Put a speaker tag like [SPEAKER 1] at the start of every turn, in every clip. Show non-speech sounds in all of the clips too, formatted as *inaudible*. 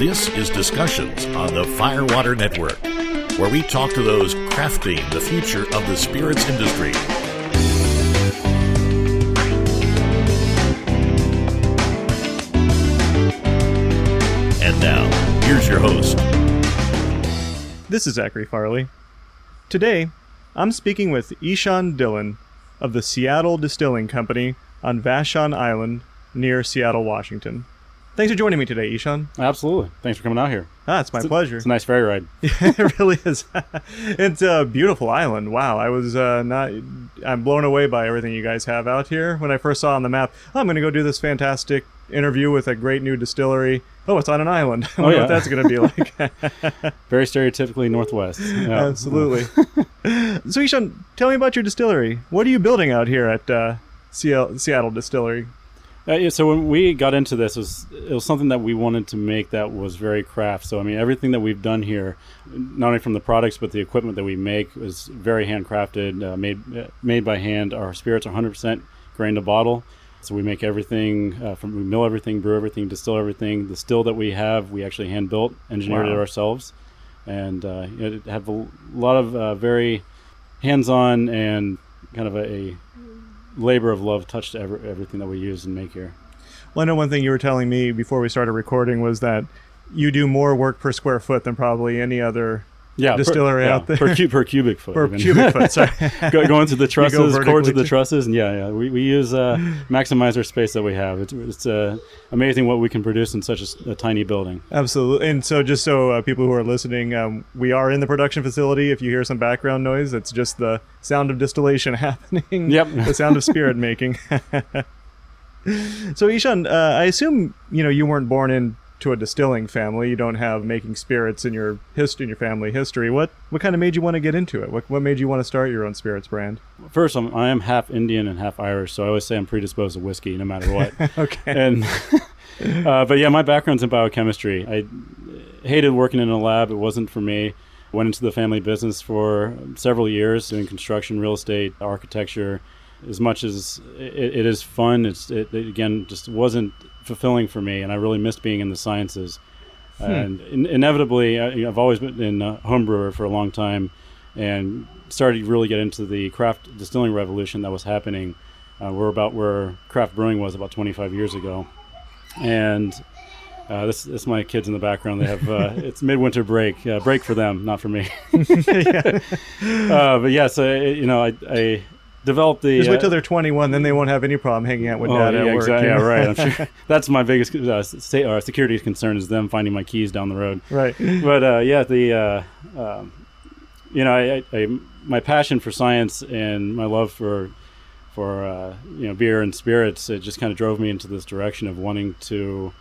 [SPEAKER 1] This is Discussions on the Firewater Network, where we talk to those crafting the future of the spirits industry. And now, here's your host.
[SPEAKER 2] This is Zachary Farley. Today, I'm speaking with Ishan Dillon of the Seattle Distilling Company on Vashon Island near Seattle, Washington. Thanks for joining me today, Ishan.
[SPEAKER 3] Absolutely. Thanks for coming out here.
[SPEAKER 2] Ah, it's my
[SPEAKER 3] It's a-
[SPEAKER 2] pleasure.
[SPEAKER 3] It's a nice ferry ride. *laughs*
[SPEAKER 2] it really is. *laughs* it's a beautiful island. Wow, I was uh, not. I'm blown away by everything you guys have out here. When I first saw on the map, oh, I'm going to go do this fantastic interview with a great new distillery. Oh, it's on an island. *laughs* I wonder
[SPEAKER 3] yeah.
[SPEAKER 2] what that's going to be like.
[SPEAKER 3] Very stereotypically Northwest. Yeah.
[SPEAKER 2] Absolutely. so, Ishan, tell me about your distillery. What are you building out here at uh, Seattle Distillery?
[SPEAKER 3] Uh, yeah, so when we got into this, it was, it was something that we wanted to make that was very craft. So I mean, everything that we've done here, not only from the products but the equipment that we make, is very handcrafted, uh, made uh, made by hand. Our spirits are 100% grain to bottle. So we make everything uh, from we mill everything, brew everything, distill everything. The still that we have, we actually hand built, engineered
[SPEAKER 2] Wow.
[SPEAKER 3] it ourselves, and uh, it have a lot of uh, very hands-on and kind of a, a labor of love touch to every, everything that we use and make here.
[SPEAKER 2] Well, I know one thing you were telling me before we started recording was that you do more work per square foot than probably any other
[SPEAKER 3] yeah,
[SPEAKER 2] distillery
[SPEAKER 3] per,
[SPEAKER 2] out there.
[SPEAKER 3] per, cu- per cubic foot.
[SPEAKER 2] per
[SPEAKER 3] even.
[SPEAKER 2] cubic foot. Sorry. *laughs*
[SPEAKER 3] Go, going to the *laughs* trusses, cord
[SPEAKER 2] vertically
[SPEAKER 3] to the trusses, and yeah, yeah, we, we use uh, maximize our space that we have. It's it's uh, amazing what we can produce in such a tiny building.
[SPEAKER 2] Absolutely. And so, just so uh, people who are listening, um, we are in the production facility. If you hear some background noise, it's just the sound of distillation *laughs* happening.
[SPEAKER 3] Yep.
[SPEAKER 2] the sound of spirit making. so, Ishan, uh, I assume you know you weren't born into a distilling family. You don't have making spirits in your history, in your family history. What what kind of made you want to get into it? What what made you want to start your own spirits brand?
[SPEAKER 3] First, I'm, I am half Indian and half Irish, so I always say I'm predisposed to whiskey no matter what. *laughs*
[SPEAKER 2] Okay.
[SPEAKER 3] and *laughs* uh, but yeah, my background's in biochemistry. I hated working in a lab; it wasn't for me. Went into the family business for several years, doing construction, real estate, architecture. As much as it, it is fun, it's it, it again just wasn't fulfilling for me, and I really missed being in the sciences. And in, inevitably, I, you know, I've always been in a home brewer for a long time, and started to really get into the craft distilling revolution that was happening. Uh, we're about where craft brewing was about 25 years ago, and uh, this, this is my kids in the background. They have uh, *laughs* it's midwinter break, uh, break for them, not for me. *laughs* *laughs* uh, but yeah, so uh, you know, I, I developed the.
[SPEAKER 2] Just wait
[SPEAKER 3] uh,
[SPEAKER 2] till they're 21, then they won't have any problem hanging out with
[SPEAKER 3] Oh,
[SPEAKER 2] dad
[SPEAKER 3] yeah,
[SPEAKER 2] at work.
[SPEAKER 3] exactly. Yeah, right. I'm sure *laughs* that's my biggest uh, uh, security concern is them finding my keys down the road.
[SPEAKER 2] right.
[SPEAKER 3] But uh, yeah, the uh, um, you know, I, I, I, my passion for science and my love for for uh, you know beer and spirits, it just kind of drove me into this direction of wanting to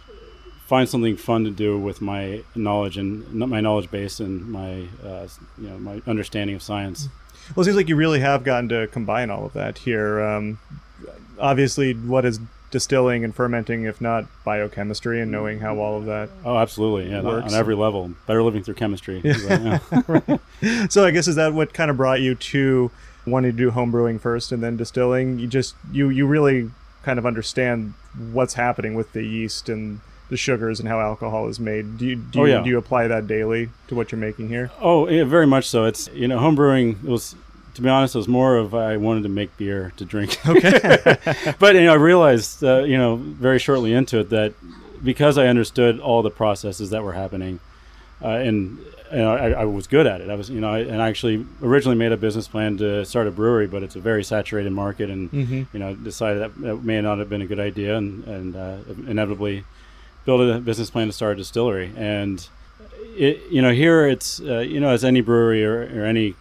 [SPEAKER 3] find something fun to do with my knowledge and my knowledge base and my uh, you know my understanding of science.
[SPEAKER 2] Well, it seems like you really have gotten to combine all of that here. Um, obviously, what is distilling and fermenting, if not biochemistry, and knowing how all of that.
[SPEAKER 3] Oh, absolutely, yeah,
[SPEAKER 2] Works.
[SPEAKER 3] on every level. Better living through chemistry. *laughs* Yeah. *laughs*
[SPEAKER 2] So, I guess is that what kind of brought you to wanting to do home brewing first and then distilling? You just you you really kind of understand what's happening with the yeast and the sugars and how alcohol is made. Do you do
[SPEAKER 3] Oh,
[SPEAKER 2] you,
[SPEAKER 3] yeah.
[SPEAKER 2] do you apply that daily to what you're making here?
[SPEAKER 3] Oh, yeah, very much so. It's you know, homebrewing. It was, to be honest, it was more of I wanted to make beer to drink.
[SPEAKER 2] Okay. *laughs*
[SPEAKER 3] but you know, I realized, uh, you know, very shortly into it that because I understood all the processes that were happening, uh, and you know, I, I was good at it. I was, you know, I, and I actually originally made a business plan to start a brewery, but it's a very saturated market, and
[SPEAKER 2] Mhm.
[SPEAKER 3] you know, decided that, that may not have been a good idea, and and uh, inevitably built a business plan to start a distillery. And it, you know, here it's uh, you know, as any brewery or, or any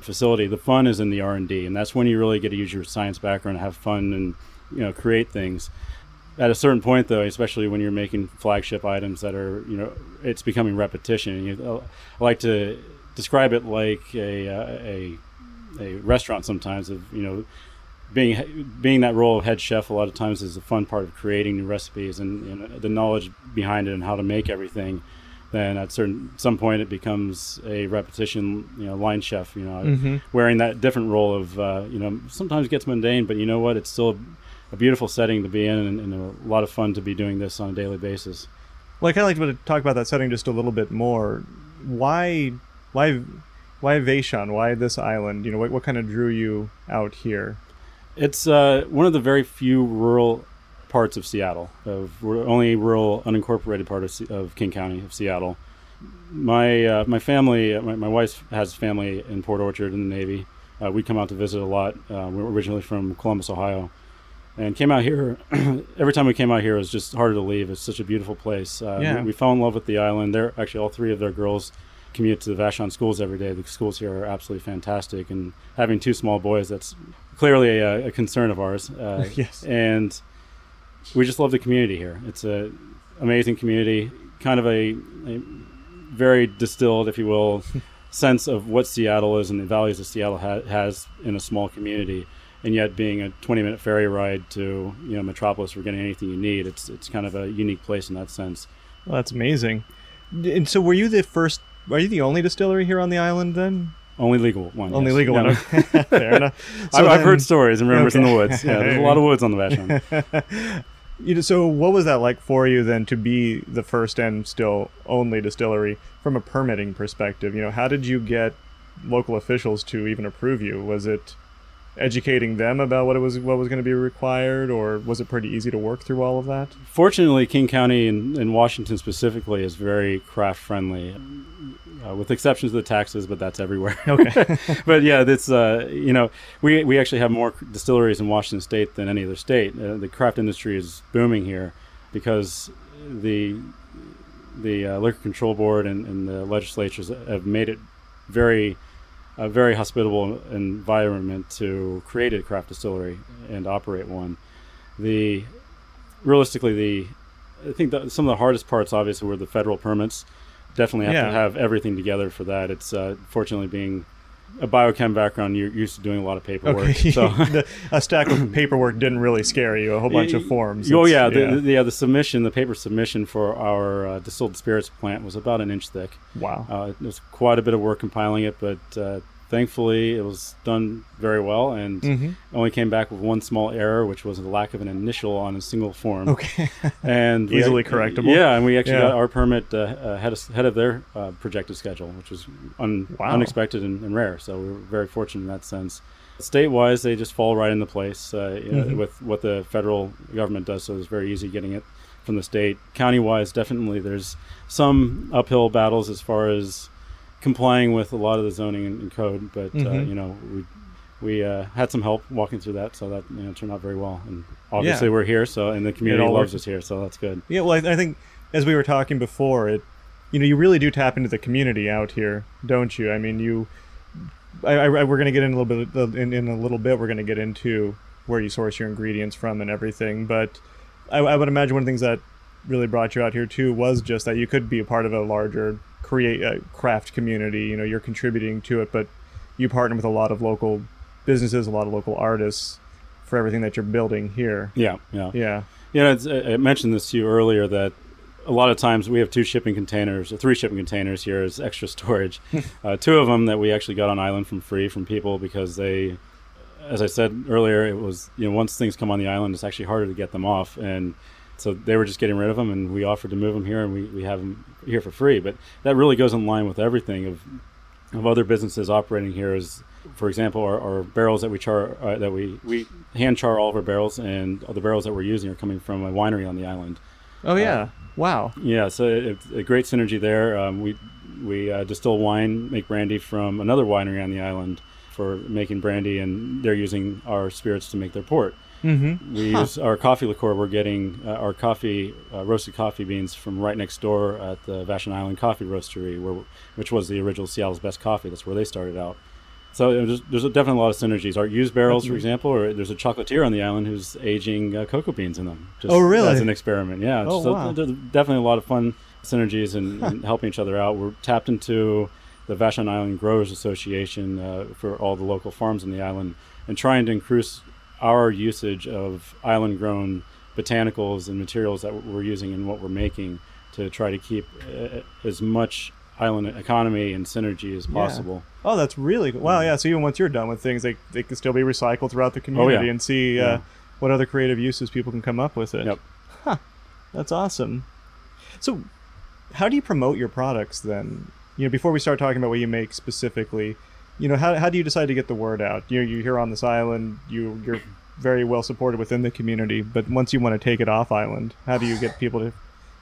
[SPEAKER 3] facility, the fun is in the R and D, and that's when you really get to use your science background, have fun, and you know, create things. At a certain point, though, especially when you're making flagship items that are, you know, it's becoming repetition. You, I like to describe it like a, uh, a a restaurant sometimes of you know being being that role of head chef a lot of times is the fun part of creating new recipes and, know, the knowledge behind it and how to make everything then at certain some point it becomes a repetition you know line chef you know
[SPEAKER 2] Mhm.
[SPEAKER 3] wearing that different role of uh, you know sometimes it gets mundane but you know what it's still a beautiful setting to be in and, and a lot of fun to be doing this on a daily basis
[SPEAKER 2] Well, I kind of like to talk about that setting just a little bit more. Why, why, why Vashon? Why this island? You know, what, what kind of drew you out here?
[SPEAKER 3] It's uh, one of the very few rural parts of Seattle, of we're only rural, unincorporated part of, of King County of Seattle. My uh, my family, uh, my, my wife has family in Port Orchard in the Navy. Uh, we come out to visit a lot. Uh, we're originally from Columbus, Ohio, and came out here. *clears throat* every time we came out here, it was just harder to leave. It's such a beautiful place. Uh,
[SPEAKER 2] Yeah.
[SPEAKER 3] we, we fell in love with the island. They're actually all three of their girls commute to the Vashon schools every day. The schools here are absolutely fantastic, and having two small boys, that's clearly a, a concern of ours. Uh, *laughs*
[SPEAKER 2] Yes.
[SPEAKER 3] and we just love the community here. It's a amazing community, kind of a, a very distilled, if you will, *laughs* sense of what Seattle is and the values that Seattle ha- has in a small community. And yet, being a 20-minute ferry ride to you know Metropolis for getting anything you need, it's it's kind of a unique place in that sense.
[SPEAKER 2] Well, that's amazing. And so, were you the first? Are you the only distillery here on the island then?
[SPEAKER 3] Only legal one.
[SPEAKER 2] Only
[SPEAKER 3] yes.
[SPEAKER 2] legal
[SPEAKER 3] Yeah.
[SPEAKER 2] one. Okay. *laughs* Fair enough. So
[SPEAKER 3] I've, I've heard stories and rumors in the woods. Yeah, there's a lot of woods on the Vashon. *laughs*
[SPEAKER 2] You know, so what was that like for you then to be the first and still only distillery from a permitting perspective? You know, how did you get local officials to even approve you? Was it educating them about what it was what was going to be required or was it pretty easy to work through all of that?
[SPEAKER 3] Fortunately, King County and, and Washington specifically is very craft friendly, uh, with exceptions of the taxes, but that's everywhere. *laughs*
[SPEAKER 2] Okay. *laughs*
[SPEAKER 3] but yeah, that's uh, you know we we actually have more distilleries in Washington State than any other state. Uh, the craft industry is booming here because the the uh, liquor control board and, and the legislatures have made it very a very hospitable environment to create a craft distillery and operate one. The realistically the I think that some of the hardest parts obviously were the federal permits. Definitely have
[SPEAKER 2] Yeah.
[SPEAKER 3] to have everything together for that. It's uh, fortunately being a biochem background, you're used to doing a lot of paperwork.
[SPEAKER 2] Okay.
[SPEAKER 3] So *laughs*
[SPEAKER 2] the, a stack of *laughs* paperwork didn't really scare you. A whole bunch of forms.
[SPEAKER 3] Oh
[SPEAKER 2] It's-
[SPEAKER 3] yeah, the, the, yeah. The submission, the paper submission for our uh, distilled spirits plant was about an inch thick.
[SPEAKER 2] wow.
[SPEAKER 3] Uh, it was quite a bit of work compiling it, but uh, thankfully it was done very well, and
[SPEAKER 2] Mhm.
[SPEAKER 3] only came back with one small error, which was the lack of an initial on a single form.
[SPEAKER 2] Okay. *laughs*
[SPEAKER 3] and we-
[SPEAKER 2] Easily correctable.
[SPEAKER 3] Yeah, and we actually
[SPEAKER 2] Yeah.
[SPEAKER 3] got our permit uh, ahead of, ahead of their uh, projected schedule, which was un-
[SPEAKER 2] Wow.
[SPEAKER 3] unexpected and, and rare. So we were very fortunate in that sense. State-wise, they just fall right into place uh,
[SPEAKER 2] Mhm.
[SPEAKER 3] with what the federal government does. So it's very easy getting it from the state. County-wise, definitely there's some uphill battles as far as complying with a lot of the zoning and, code, but uh,
[SPEAKER 2] Mhm.
[SPEAKER 3] you know we we uh, had some help walking through that, so that you know turned out very well. And obviously
[SPEAKER 2] Yeah.
[SPEAKER 3] we're here, so and the community
[SPEAKER 2] all
[SPEAKER 3] loves
[SPEAKER 2] works.
[SPEAKER 3] us here, so that's good.
[SPEAKER 2] Yeah, well, I, I think as we were talking before, it, you know, you really do tap into the community out here, don't you? I mean, you, I, I, we're going to get in a little bit uh, in, in a little bit. We're going to get into where you source your ingredients from and everything. But I, I would imagine one of the things that really brought you out here too was just that you could be a part of a larger create a craft community. You know, you're contributing to it, but you partner with a lot of local businesses, a lot of local artists for everything that you're building here.
[SPEAKER 3] Yeah, yeah,
[SPEAKER 2] Yeah.
[SPEAKER 3] You know, it's, I I mentioned this to you earlier that a lot of times we have two shipping containers or three shipping containers here as extra *laughs* storage. *laughs* uh, two of them that we actually got on island from free from people because they, as I said earlier, it was you know once things come on the island, it's actually harder to get them off, and so they were just getting rid of them, and we offered to move them here, and we, we have them here for free. But that really goes in line with everything of of other businesses operating here is for example our, our barrels that we char uh, that we we hand char all of our barrels and the barrels that we're using are coming from a winery on the island
[SPEAKER 2] Oh yeah. wow.
[SPEAKER 3] yeah so it, it's a great synergy there um, we we uh, distill wine make brandy from another winery on the island for making brandy and they're using our spirits to make their port
[SPEAKER 2] Mm-hmm.
[SPEAKER 3] we use our coffee liqueur. We're getting uh, our coffee, uh, roasted coffee beans from right next door at the Vashon Island Coffee Roasterie, where, which was the original Seattle's best coffee. That's where they started out. So there's, there's a definitely a lot of synergies. Our used barrels, for example, or there's a chocolatier on the island who's aging uh, cocoa beans in them. Just
[SPEAKER 2] Oh, really?
[SPEAKER 3] As an experiment, yeah.
[SPEAKER 2] Oh,
[SPEAKER 3] so
[SPEAKER 2] wow.
[SPEAKER 3] there's definitely a lot of fun synergies and, and helping each other out. We're tapped into the Vashon Island Growers Association uh, for all the local farms on the island and trying to increase our usage of island grown botanicals and materials that we're using in what we're making to try to keep uh, as much island economy and synergy as possible.
[SPEAKER 2] Oh, that's really cool. wow. Yeah. So even once you're done with things, they they can still be recycled throughout the community and see uh,
[SPEAKER 3] Yeah.
[SPEAKER 2] what other creative uses people can come up with it.
[SPEAKER 3] Yep. Huh.
[SPEAKER 2] That's awesome. So, how do you promote your products then? You know, before we start talking about what you make specifically, you know, how, how do you decide to get the word out? You know, you're here on this island, you you're very well supported within the community, but once you want to take it off island, how do you get people to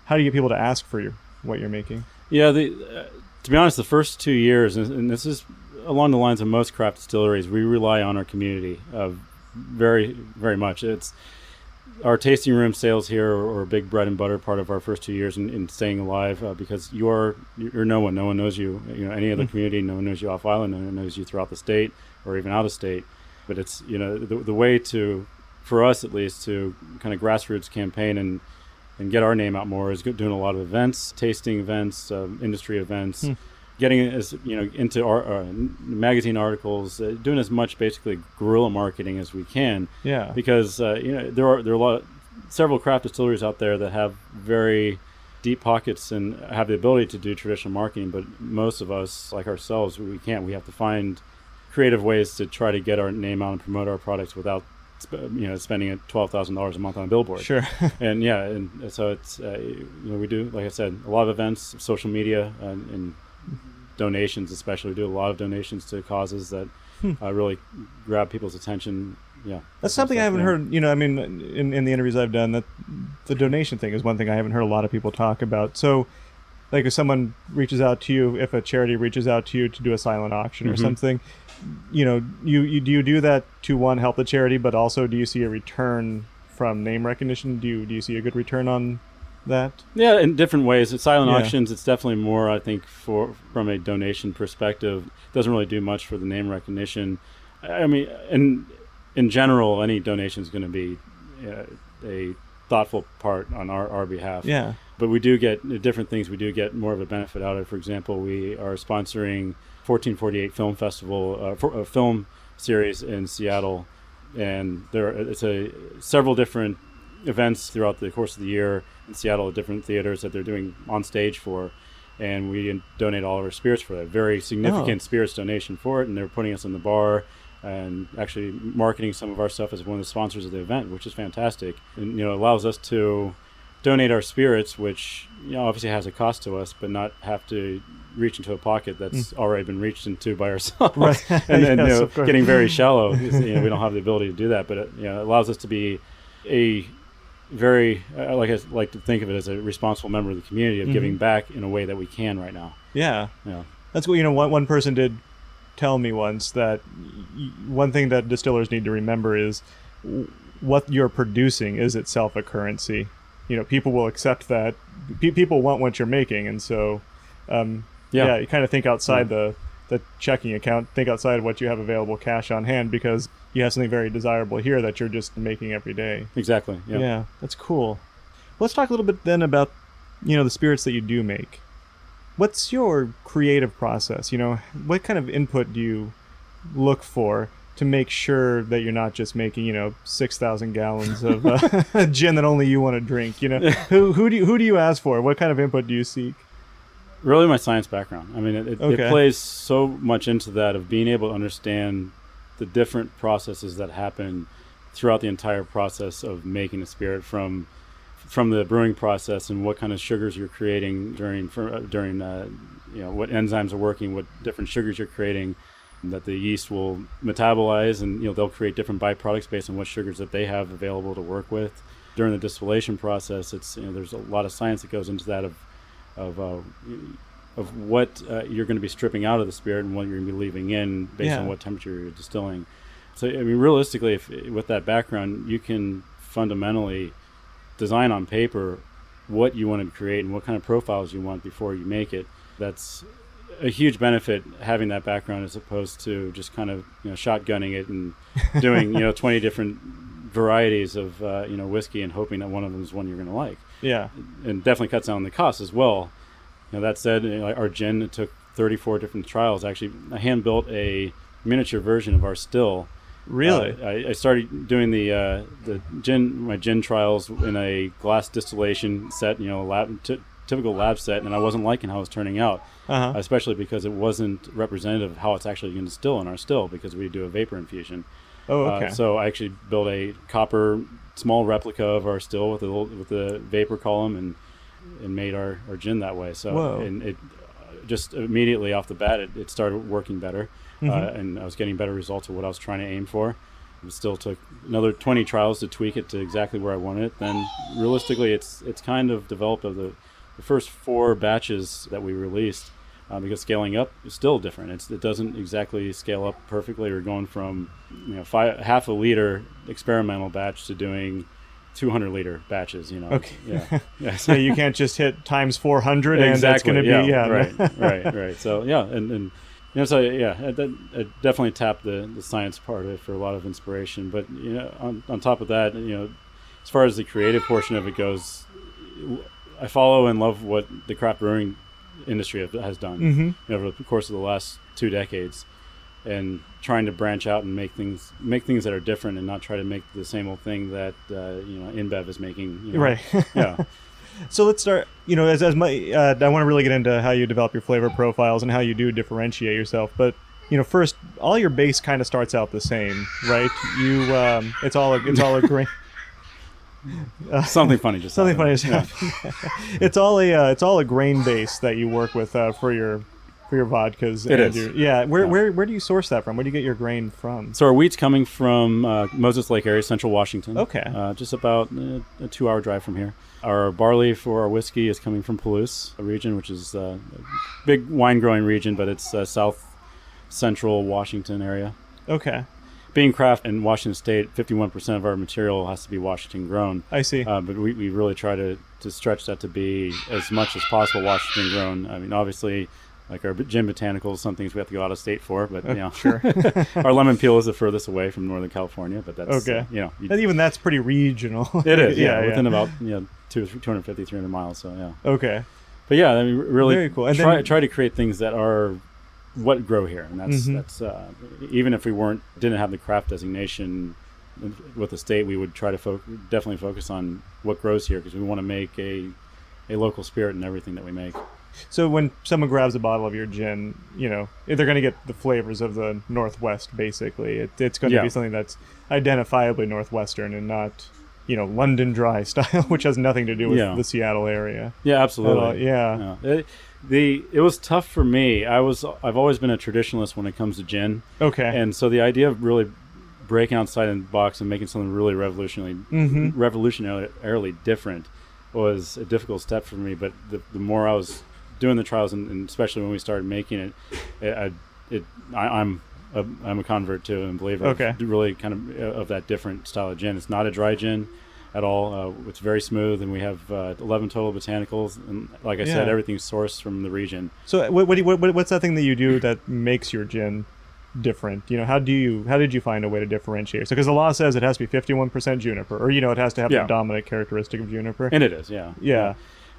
[SPEAKER 2] how do you get people to ask for your what you're making?
[SPEAKER 3] Yeah, the, uh, to be honest, the first two years, and, this is along the lines of most craft distilleries, we rely on our community uh, very, very much. It's our tasting room sales here are, a big bread and butter part of our first two years in, in staying alive uh, because you're you're no one, no one knows you. You know, any other mm-hmm. community, no one knows you off island, no one knows you throughout the state or even out of state. But it's you know the, the way to, for us at least, to kind of grassroots campaign and and get our name out more is doing a lot of events, tasting events, uh, industry events. Hmm getting as you know into our, uh, magazine articles, uh, doing as much basically guerrilla marketing as we can.
[SPEAKER 2] Yeah.
[SPEAKER 3] Because uh, you know there are there are a lot, several craft distilleries out there that have very deep pockets and have the ability to do traditional marketing, but most of us, like ourselves, we can't. We have to find creative ways to try to get our name out and promote our products without you know spending twelve thousand dollars a month on a billboard.
[SPEAKER 2] Sure. *laughs*
[SPEAKER 3] and yeah, and so it's uh, you know we do like I said a lot of events, social media, and, and donations, especially. We do a lot of donations to causes that hmm. uh, really grab people's attention. Yeah,
[SPEAKER 2] that's something I haven't heard. You know, I mean, in, in the interviews I've done, that the donation thing is one thing I haven't heard a lot of people talk about. So, like, if someone reaches out to you, if a charity reaches out to you to do a silent auction or mm-hmm. something, you know, you, you do you do that to one help the charity, but also do you see a return from name recognition? Do you do you see a good return on that?
[SPEAKER 3] Yeah, in different ways. At silent yeah. auctions, it's definitely more, I think, for from a donation perspective. It doesn't really do much for the name recognition. I mean, in in general, any donation is going to be uh, a thoughtful part on our, our behalf.
[SPEAKER 2] Yeah.
[SPEAKER 3] But we do get different things. We do get more of a benefit out of it. For example, we are sponsoring 1448 Film Festival, uh, for, a film series in Seattle, and there it's a several different events throughout the course of the year in Seattle at different theaters that they're doing on stage for. And we donate all of our spirits for that. Very significant oh. spirits donation for it. And they're putting us in the bar and actually marketing some of our stuff as one of the sponsors of the event, which is fantastic. And, you know, allows us to donate our spirits, which, you know, obviously has a cost to us, but not have to reach into a pocket that's mm. already been reached into by ourselves. *laughs* Right. *laughs* and then, yes, you know, getting very shallow. you know, we don't have the ability to do that, but it, you know, it allows us to be a very I like I like to think of it as a responsible member of the community of mm-hmm. giving back in a way that we can right now.
[SPEAKER 2] Yeah, yeah. That's what you know. One one person did tell me once that one thing that distillers need to remember is what you're producing is itself a currency. You know, people will accept that. P- people want what you're making, and so um, yeah. yeah. you kind of think outside yeah. the the checking account. Think outside what you have available cash on hand because you have something very desirable here that you're just making every day.
[SPEAKER 3] Exactly.
[SPEAKER 2] Yeah. Yeah, that's cool. Let's talk a little bit then about you know the spirits that you do make. What's your creative process? You know, what kind of input do you look for to make sure that you're not just making you know six thousand gallons of uh, *laughs* *laughs* gin that only you want to drink? You know, *laughs* who who do you, who do you ask for? What kind of input do you seek?
[SPEAKER 3] Really, my science background. I mean, it, it, okay. it plays so much into that of being able to understand the different processes that happen throughout the entire process of making a spirit from from the brewing process and what kind of sugars you're creating during for, uh, during uh, you know what enzymes are working, what different sugars you're creating that the yeast will metabolize and you know they'll create different byproducts based on what sugars that they have available to work with. During the distillation process it's you know there's a lot of science that goes into that of of uh, of what uh, you're going to be stripping out of the spirit and what you're going to be leaving in based yeah. on what temperature you're distilling. So, I mean, realistically, if with that background, you can fundamentally design on paper what you want to create and what kind of profiles you want before you make it. That's a huge benefit having that background as opposed to just kind of you know shotgunning it and *laughs* doing you know 20 different varieties of uh, you know whiskey and hoping that one of them is one you're going to like.
[SPEAKER 2] Yeah,
[SPEAKER 3] and definitely cuts down the cost as well. Know, that said, our gin took 34 different trials. Actually, I hand built a miniature version of our still.
[SPEAKER 2] Really,
[SPEAKER 3] uh, I, I, started doing the uh, the gin my gin trials in a glass distillation set. You know, lab, t- typical lab set, and I wasn't liking how it was turning out, uh-huh. especially because it wasn't representative of how it's actually going to distill in our still because we do a vapor infusion.
[SPEAKER 2] Oh, uh, okay.
[SPEAKER 3] Uh, so I actually built a copper small replica of our still with the with the vapor column and and made our, our gin that way. So
[SPEAKER 2] Whoa.
[SPEAKER 3] and it uh, just immediately off the bat it, it started working better, uh, and I was getting better results of what I was trying to aim for. It still took another 20 trials to tweak it to exactly where I wanted it. Then realistically, it's it's kind of developed of the the first four batches that we released. Uh, because scaling up is still different. It's, it doesn't exactly scale up perfectly. We're going from you know five, half a liter experimental batch to doing 200 liter batches. You know.
[SPEAKER 2] Okay.
[SPEAKER 3] Yeah. *laughs* yeah.
[SPEAKER 2] So you can't just hit times 400 and it's
[SPEAKER 3] exactly.
[SPEAKER 2] going to be yeah.
[SPEAKER 3] Right. right. Right. So yeah, and and you know, so yeah, it, it definitely tapped the the science part of it for a lot of inspiration. But you know, on on top of that, you know, as far as the creative portion of it goes, I follow and love what the craft brewing industry have, has done
[SPEAKER 2] Mhm.
[SPEAKER 3] you know, over the course of the last two decades, and trying to branch out and make things make things that are different and not try to make the same old thing that uh, you know InBev is making. You know?
[SPEAKER 2] Right. *laughs*
[SPEAKER 3] Yeah.
[SPEAKER 2] So let's start. You know, as as my, uh, I want to really get into how you develop your flavor profiles and how you do differentiate yourself. But you know, first, all your base kind of starts out the same, right? You, um, it's all a, it's all a *laughs* grain.
[SPEAKER 3] Something funny just *laughs*
[SPEAKER 2] Something funny
[SPEAKER 3] happened.
[SPEAKER 2] has happened. it's all a uh, it's all a grain base that you work with uh, for your for your vodkas.
[SPEAKER 3] It is.
[SPEAKER 2] Your, yeah. Where
[SPEAKER 3] Yeah.
[SPEAKER 2] where where do you source that from? Where do you get your grain from?
[SPEAKER 3] So our wheat's coming from uh, Moses Lake area, Central Washington.
[SPEAKER 2] Okay.
[SPEAKER 3] Uh, just about uh, a two-hour drive from here. Our barley for our whiskey is coming from Palouse, a region which is uh, a big wine-growing region, but it's uh, south central Washington area.
[SPEAKER 2] Okay,
[SPEAKER 3] Being craft in Washington State, 51% of our material has to be Washington grown.
[SPEAKER 2] I see.
[SPEAKER 3] Uh, but we, we really try to, to stretch that to be as much as possible Washington grown. I mean, obviously, like our gin botanicals, some things we have to go out of state for, but you know,
[SPEAKER 2] sure. *laughs*
[SPEAKER 3] our lemon peel is the furthest away from Northern California. But that's
[SPEAKER 2] Okay.
[SPEAKER 3] uh, you know, you-
[SPEAKER 2] and even that's pretty regional. *laughs*
[SPEAKER 3] it is *laughs* yeah,
[SPEAKER 2] yeah,
[SPEAKER 3] within about you know two, 250, 300 miles. So yeah,
[SPEAKER 2] Okay.
[SPEAKER 3] but yeah, I mean, really
[SPEAKER 2] Very cool. And
[SPEAKER 3] try
[SPEAKER 2] then-
[SPEAKER 3] try to create things that are what grow here, and that's
[SPEAKER 2] Mhm.
[SPEAKER 3] that's uh, even if we weren't didn't have the craft designation with the state, we would try to fo- definitely focus on what grows here because we want to make a a local spirit in everything that we make.
[SPEAKER 2] So when someone grabs a bottle of your gin, you know they're going to get the flavors of the Northwest. Basically, it, it's going to
[SPEAKER 3] Yeah.
[SPEAKER 2] be something that's identifiably Northwestern and not, you know, London dry *laughs* style, which has nothing to do with
[SPEAKER 3] Yeah.
[SPEAKER 2] the Seattle area.
[SPEAKER 3] Yeah, absolutely.
[SPEAKER 2] Yeah.
[SPEAKER 3] Yeah. It, the it was tough for me. I was I've always been a traditionalist when it comes to gin,
[SPEAKER 2] Okay.
[SPEAKER 3] and so the idea of really breaking outside the box and making something really revolutionary,
[SPEAKER 2] Mhm.
[SPEAKER 3] revolutionarily different, was a difficult step for me. But the, the more I was doing the trials, and, and especially when we started making it, it, I, it I, I'm a, I'm a convert to and believer.
[SPEAKER 2] Okay.
[SPEAKER 3] Of really kind of uh, of that different style of gin. It's not a dry gin at all. Uh, it's very smooth, and we have uh, 11 total botanicals. And like I said,
[SPEAKER 2] Yeah.
[SPEAKER 3] everything's sourced from the region.
[SPEAKER 2] so what, what, do you, what what's that thing that you do that makes your gin different? You know, how do you how did you find a way to differentiate? So because the law says it has to be 51% juniper, or you know, it has to have
[SPEAKER 3] Yeah.
[SPEAKER 2] the dominant characteristic of juniper.
[SPEAKER 3] And it is, yeah.
[SPEAKER 2] yeah.
[SPEAKER 3] If-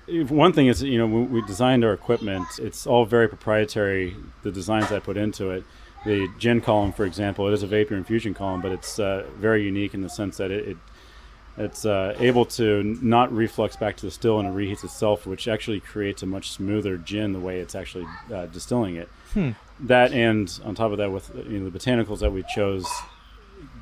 [SPEAKER 3] One thing is, you know, when we designed our equipment, it's all very proprietary. The designs I put into it, the gin column, for example, it is a vapor infusion column, but it's uh, very unique in the sense that it, it it's uh, able to not reflux back to the still and it reheats itself, which actually creates a much smoother gin the way it's actually uh, distilling it. That and on top of that, with you know, the botanicals that we chose,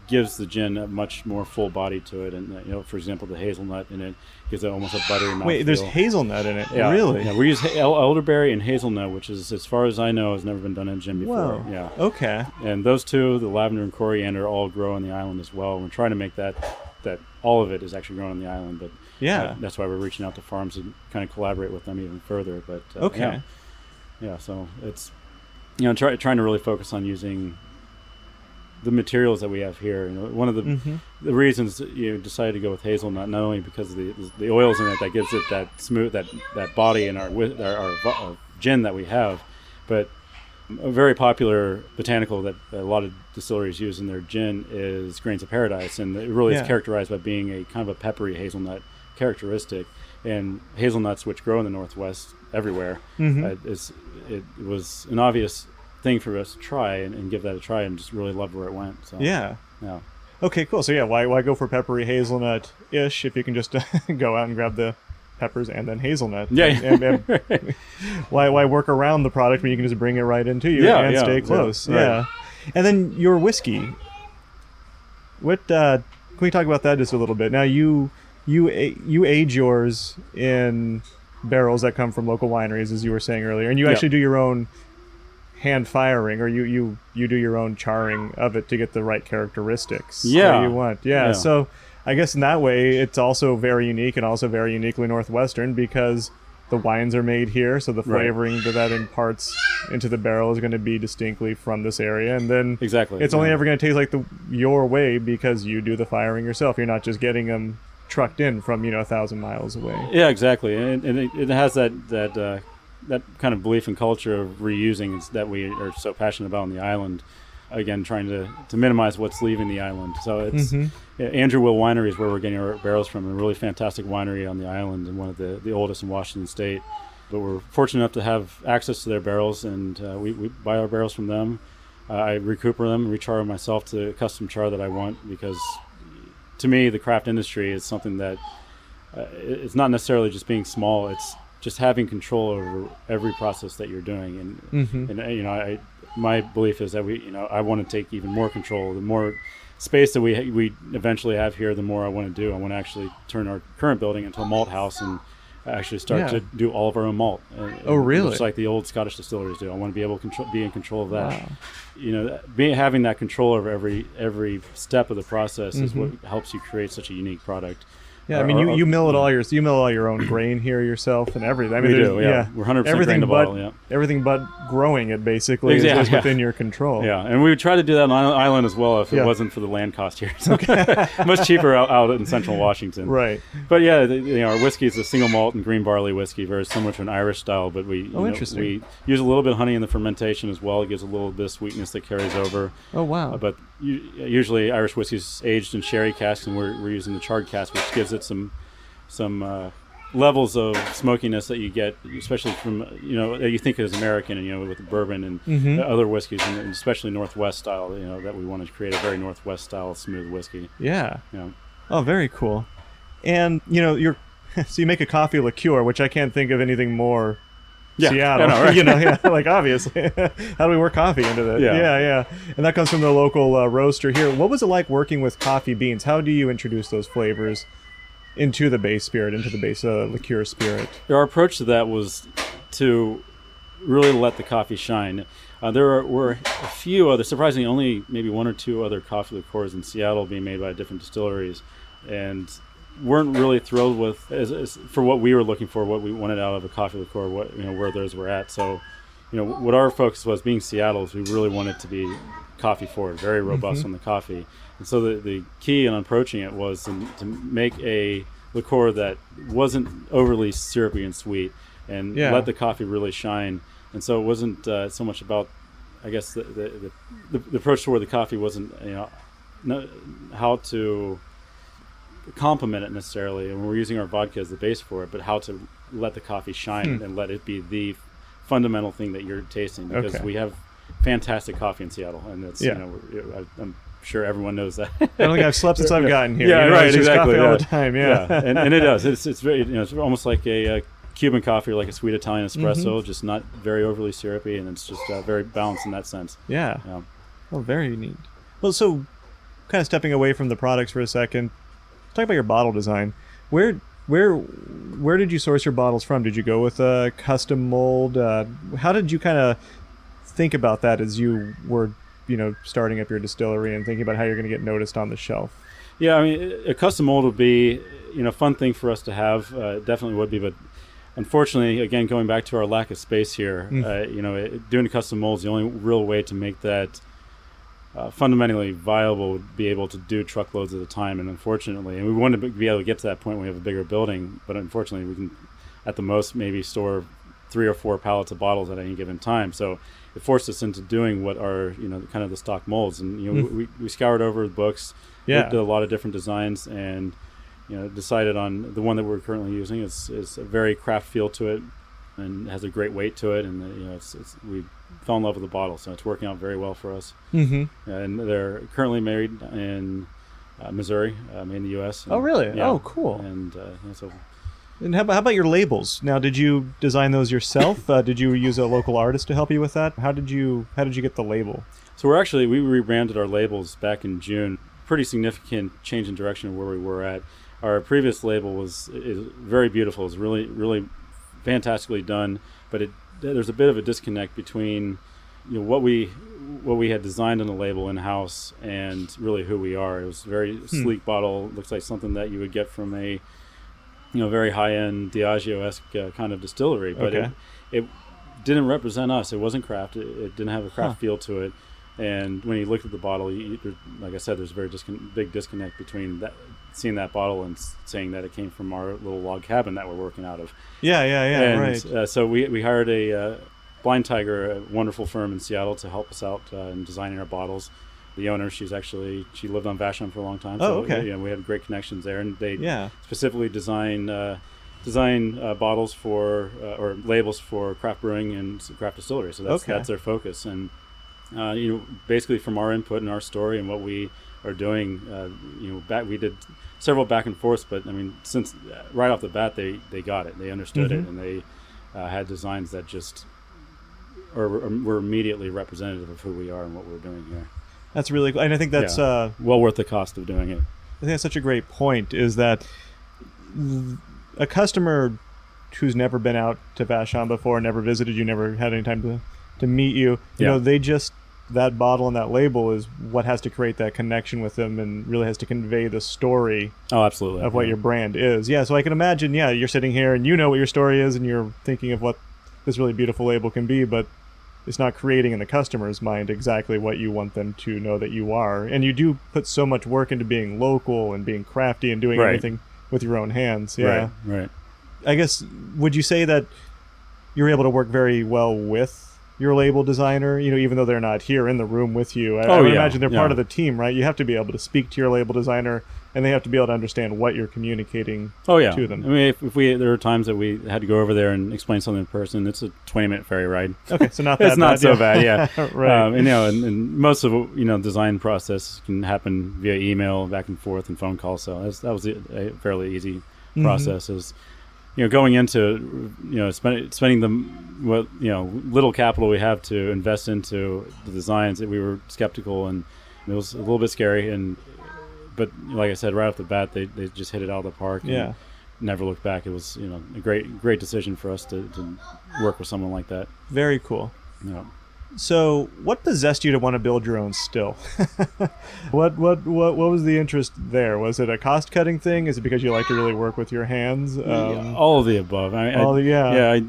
[SPEAKER 3] gives the gin a much more full body to it. And you know, for example, the hazelnut in it gives it almost a buttery mouthfeel.
[SPEAKER 2] Wait, there's hazelnut in it.
[SPEAKER 3] Yeah,
[SPEAKER 2] Really?
[SPEAKER 3] Yeah, we use elderberry and hazelnut, which is, as far as I know, has never been done in gin before.
[SPEAKER 2] Whoa.
[SPEAKER 3] Yeah,
[SPEAKER 2] Okay.
[SPEAKER 3] and those two, the lavender and coriander, all grow on the island as well. We're trying to make that that all of it is actually grown on the island, but
[SPEAKER 2] Yeah.
[SPEAKER 3] uh, that's why we're reaching out to farms to kind of collaborate with them even further. But uh,
[SPEAKER 2] Okay.
[SPEAKER 3] yeah. yeah, so it's you know try, trying to really focus on using the materials that we have here. You know, one of the
[SPEAKER 2] Mhm.
[SPEAKER 3] the reasons you decided to go with hazelnut not only because of the the oils in it that gives it that smooth that that body in our our, our, our gin that we have, but a very popular botanical that a lot of distilleries use in their gin is grains of paradise, and it really
[SPEAKER 2] Yeah.
[SPEAKER 3] is characterized by being a kind of a peppery hazelnut characteristic. And hazelnuts, which grow in the Northwest everywhere,
[SPEAKER 2] Mhm.
[SPEAKER 3] uh, is it was an obvious thing for us to try and, and give that a try, and just really love where it went. So
[SPEAKER 2] Yeah.
[SPEAKER 3] yeah.
[SPEAKER 2] Okay, cool. So yeah, why why go for peppery hazelnut ish if you can just *laughs* go out and grab the peppers and then hazelnut?
[SPEAKER 3] Yeah.
[SPEAKER 2] And, and *laughs* why why work around the product when you can just bring it right into you
[SPEAKER 3] Yeah,
[SPEAKER 2] and
[SPEAKER 3] yeah,
[SPEAKER 2] stay
[SPEAKER 3] yeah,
[SPEAKER 2] close?
[SPEAKER 3] right.
[SPEAKER 2] Yeah. And then your whiskey. What uh, can we talk about that just a little bit? Now you you you age yours in barrels that come from local wineries, as you were saying earlier, and you
[SPEAKER 3] Yeah.
[SPEAKER 2] actually do your own hand firing, or you you you do your own charring of it to get the right characteristics.
[SPEAKER 3] Yeah.
[SPEAKER 2] you want. Yeah.
[SPEAKER 3] Yeah.
[SPEAKER 2] So I guess in that way, it's also very unique and also very uniquely Northwestern because the wines are made here, so the
[SPEAKER 3] Right.
[SPEAKER 2] flavoring that that imparts into the barrel is going to be distinctly from this area, and then
[SPEAKER 3] Exactly.
[SPEAKER 2] it's only ever going to taste like the your way because you do the firing yourself. You're not just getting them trucked in from you know a thousand miles away.
[SPEAKER 3] Yeah, exactly, and, and it, it has that that uh, that kind of belief and culture of reusing is- that we are so passionate about on the island. Again, trying to, to minimize what's leaving the island. So it's
[SPEAKER 2] Mhm.
[SPEAKER 3] yeah, Andrew Will Winery is where we're getting our barrels from, a really fantastic winery on the island and one of the, the oldest in Washington State. But we're fortunate enough to have access to their barrels, and uh, we, we buy our barrels from them. Uh, I recuper them, rechar them myself to custom char that I want because to me, the craft industry is something that uh, it's not necessarily just being small. It's just having control over every process that you're doing. And
[SPEAKER 2] Mhm.
[SPEAKER 3] and uh, you know, I my belief is that we, you know, I want to take even more control. The more space that we we eventually have here, the more I want to do. I want to actually turn our current building into a malt house and actually start
[SPEAKER 2] Yeah.
[SPEAKER 3] to do all of our own malt. Uh,
[SPEAKER 2] Oh, really?
[SPEAKER 3] Just like the old Scottish distilleries do. I want to be able to control, be in control of that
[SPEAKER 2] Wow.
[SPEAKER 3] you know being having that control over every every step of the process is
[SPEAKER 2] Mm-hmm.
[SPEAKER 3] what helps you create such a unique product
[SPEAKER 2] Yeah, I mean, you, you mill it all your you mill all your own *clears throat* grain here yourself and everything. I mean,
[SPEAKER 3] We do, yeah. We're 100%
[SPEAKER 2] everything
[SPEAKER 3] grain to
[SPEAKER 2] but
[SPEAKER 3] bottle, yeah.
[SPEAKER 2] everything but growing it basically is,
[SPEAKER 3] Exactly,
[SPEAKER 2] is
[SPEAKER 3] yeah.
[SPEAKER 2] within your control.
[SPEAKER 3] yeah and we would try to do that on island as well if it wasn't for the land cost here so *laughs* much cheaper out, out in central washington
[SPEAKER 2] Right.
[SPEAKER 3] but yeah the, you know our whiskey is a single malt and green barley whiskey very similar to an irish style but we
[SPEAKER 2] Oh,
[SPEAKER 3] know,
[SPEAKER 2] interesting.
[SPEAKER 3] we use a little bit of honey in the fermentation as well it gives a little bit of sweetness that carries over
[SPEAKER 2] Oh wow.
[SPEAKER 3] Uh, but usually Irish whiskey is aged in sherry casks, and we're, we're using the charred cask, which gives it some some uh, levels of smokiness that you get, especially from you know that you think is American, and you know with the bourbon and
[SPEAKER 2] Mhm.
[SPEAKER 3] other whiskeys, and especially Northwest style. You know that we want to create a very Northwest style smooth whiskey.
[SPEAKER 2] yeah.
[SPEAKER 3] Know,
[SPEAKER 2] Oh, very cool. And you know, you're *laughs* so you make a coffee liqueur, which I can't think of anything more
[SPEAKER 3] Yeah,
[SPEAKER 2] Seattle.
[SPEAKER 3] Know, right? *laughs*
[SPEAKER 2] you know, *laughs* yeah, like obviously, *laughs* how do we work coffee into that?
[SPEAKER 3] Yeah.
[SPEAKER 2] yeah, yeah. And that comes from the local uh, roaster here. What was it like working with coffee beans? How do you introduce those flavors into the base spirit, into the base uh, liqueur spirit?
[SPEAKER 3] our approach to that was to really let the coffee shine. Uh, there are, were a few other, surprisingly, only maybe one or two other coffee liqueurs in Seattle being made by different distilleries, and weren't really thrilled with as, as, for what we were looking for, what we wanted out of a coffee liqueur, what you know where those were at. So, you know, what our focus was, being Seattle's, we really wanted to be coffee forward, very robust on the coffee, and so the the key in approaching it was to, to make a liqueur that wasn't overly syrupy and sweet, and
[SPEAKER 2] Yeah.
[SPEAKER 3] let the coffee really shine. And so it wasn't uh, so much about, I guess, the the, the, the, the approach toward the coffee wasn't you know no, how to complement it necessarily, and we're using our vodka as the base for it, but how to let the coffee shine
[SPEAKER 2] Hmm.
[SPEAKER 3] and let it be the fundamental thing that you're tasting because
[SPEAKER 2] Okay.
[SPEAKER 3] we have fantastic coffee in Seattle, and it's
[SPEAKER 2] Yeah.
[SPEAKER 3] you know we're- I, I'm sure everyone knows that.
[SPEAKER 2] I don't think I've slept since *laughs* I've gotten here.
[SPEAKER 3] Yeah,
[SPEAKER 2] You know,
[SPEAKER 3] right, exactly.
[SPEAKER 2] Coffee all the time. Yeah,
[SPEAKER 3] and, and it *laughs* does. It's it's very you know it's almost like a, uh Cuban coffee or like a sweet Italian espresso,
[SPEAKER 2] Mm-hmm.
[SPEAKER 3] just not very overly syrupy, and it's just uh, very balanced in that sense.
[SPEAKER 2] yeah.
[SPEAKER 3] Yeah.
[SPEAKER 2] Oh, very neat. Well, so kind of stepping away from the products for a second, talk about your bottle design. Where where where did you source your bottles from? Did you go with a custom mold? Uh, how did you kind of think about that as you were, you know, starting up your distillery and thinking about how you're going to get noticed on the shelf?
[SPEAKER 3] Yeah, I mean, a custom mold would be, you know, fun thing for us to have. Uh, definitely would be, but unfortunately, again, going back to our lack of space here,
[SPEAKER 2] Mm.
[SPEAKER 3] uh, you know, it, doing custom molds, the only real way to make that uh, fundamentally viable would be able to do truckloads at a time. And unfortunately, and we want to be able to get to that point when we have a bigger building, but unfortunately, we can, at the most, maybe store three or four pallets of bottles at any given time. So it forced us into doing what are, you know, kind of the stock molds. And, you know,
[SPEAKER 2] Mm.
[SPEAKER 3] we, we scoured over the books
[SPEAKER 2] Yeah.
[SPEAKER 3] looked at a lot of different designs and you know decided on the one that we're currently using It's is a very craft feel to it and has a great weight to it and uh, you know it's, it's we fell in love with the bottle so it's working out very well for us
[SPEAKER 2] Mm-hmm.
[SPEAKER 3] and they're currently made in uh, Missouri made in the U.S.
[SPEAKER 2] Oh, really?
[SPEAKER 3] Yeah.
[SPEAKER 2] Oh, cool.
[SPEAKER 3] and uh, yeah, so
[SPEAKER 2] And how about, how about your labels? Now, did you design those yourself? *laughs* uh, did you use a local artist to help you with that? How did you how did you get the label?
[SPEAKER 3] So we're actually we rebranded our labels back in June. Pretty significant change in direction of where we were at. Our previous label was is very beautiful. It's really really fantastically done, but it there's a bit of a disconnect between you know what we what we had designed on the label in house and really who we are. It was a very
[SPEAKER 2] Hmm.
[SPEAKER 3] sleek bottle. Looks like something that you would get from a you know very high end Diageo esque uh, kind of distillery, but
[SPEAKER 2] Okay.
[SPEAKER 3] it it didn't represent us. It wasn't craft. It, it didn't have a craft
[SPEAKER 2] Huh.
[SPEAKER 3] feel to it. And when you looked at the bottle, you, like I said, there's a very discon- big disconnect between that, seeing that bottle and saying that it came from our little log cabin that we're working out of.
[SPEAKER 2] Yeah, yeah, yeah.
[SPEAKER 3] and
[SPEAKER 2] right.
[SPEAKER 3] uh, so we, we hired a uh, Blind Tiger, a wonderful firm in Seattle, to help us out uh, in designing our bottles. The owner, she's actually she lived on Vashon for a long time.
[SPEAKER 2] Oh,
[SPEAKER 3] so
[SPEAKER 2] okay.
[SPEAKER 3] You know, we had great connections there, and they
[SPEAKER 2] yeah.
[SPEAKER 3] specifically design uh, design uh, bottles for uh, or labels for craft brewing and craft distillery. So that's
[SPEAKER 2] Okay.
[SPEAKER 3] that's their focus, and uh, you know, basically from our input and our story and what we are doing, uh, you know, back we did several back and forths, but I mean, since uh, right off the bat, they they got it, they understood
[SPEAKER 2] Mhm.
[SPEAKER 3] it, and they uh, had designs that just or were- were immediately representative of who we are and what we're doing here.
[SPEAKER 2] That's really cool. And I think that's
[SPEAKER 3] Yeah.
[SPEAKER 2] uh,
[SPEAKER 3] Well worth the cost of doing it.
[SPEAKER 2] I think that's such a great point is that th- a customer who's never been out to Vashon before, never visited you, never had any time to, to meet you, you
[SPEAKER 3] Yeah.
[SPEAKER 2] know, they just that bottle and that label is what has to create that connection with them and really has to convey the story
[SPEAKER 3] Oh, absolutely.
[SPEAKER 2] of what
[SPEAKER 3] Yeah.
[SPEAKER 2] your brand is. Yeah, so I can imagine, yeah, you're sitting here and you know what your story is and you're thinking of what this really beautiful label can be, but it's not creating in the customer's mind exactly what you want them to know that you are. And you do put so much work into being local and being crafty and doing
[SPEAKER 3] Right.
[SPEAKER 2] everything with your own hands. Yeah.
[SPEAKER 3] Right. Right.
[SPEAKER 2] I guess would you say that you're able to work very well with your label designer, you know, even though they're not here in the room with you. I, I
[SPEAKER 3] Oh,
[SPEAKER 2] would
[SPEAKER 3] yeah,
[SPEAKER 2] imagine they're part of the team, right? You have to be able to speak to your label designer and they have to be able to understand what you're communicating.
[SPEAKER 3] Oh yeah.
[SPEAKER 2] to them.
[SPEAKER 3] I mean, if, if we there were times that we had to go over there and explain something in person, it's a twenty minute ferry ride.
[SPEAKER 2] Okay, so not *laughs* that
[SPEAKER 3] it's not
[SPEAKER 2] bad,
[SPEAKER 3] so
[SPEAKER 2] yeah.
[SPEAKER 3] bad, yeah. *laughs*
[SPEAKER 2] Right.
[SPEAKER 3] Um, and, you know, and, and most of you know design process can happen via email, back and forth, and phone call. So that's, that was a, a fairly easy
[SPEAKER 2] Mhm.
[SPEAKER 3] process. Is you know going into you know spend, spending the what you know little capital we have to invest into the designs that we were skeptical and it was a little bit scary and but like I said right off the bat they, they just hit it out of the park and
[SPEAKER 2] Yeah.
[SPEAKER 3] never looked back it was you know a great great decision for us to, to work with someone like that
[SPEAKER 2] Very cool.
[SPEAKER 3] know.
[SPEAKER 2] So, what possessed you to want to build your own still? *laughs* what, what, what, what was the interest there? Was it a cost-cutting thing? Is it because you like to really work with your hands?
[SPEAKER 3] Yeah,
[SPEAKER 2] Um,
[SPEAKER 3] all of the above. I, I-
[SPEAKER 2] all the- yeah.
[SPEAKER 3] yeah. I,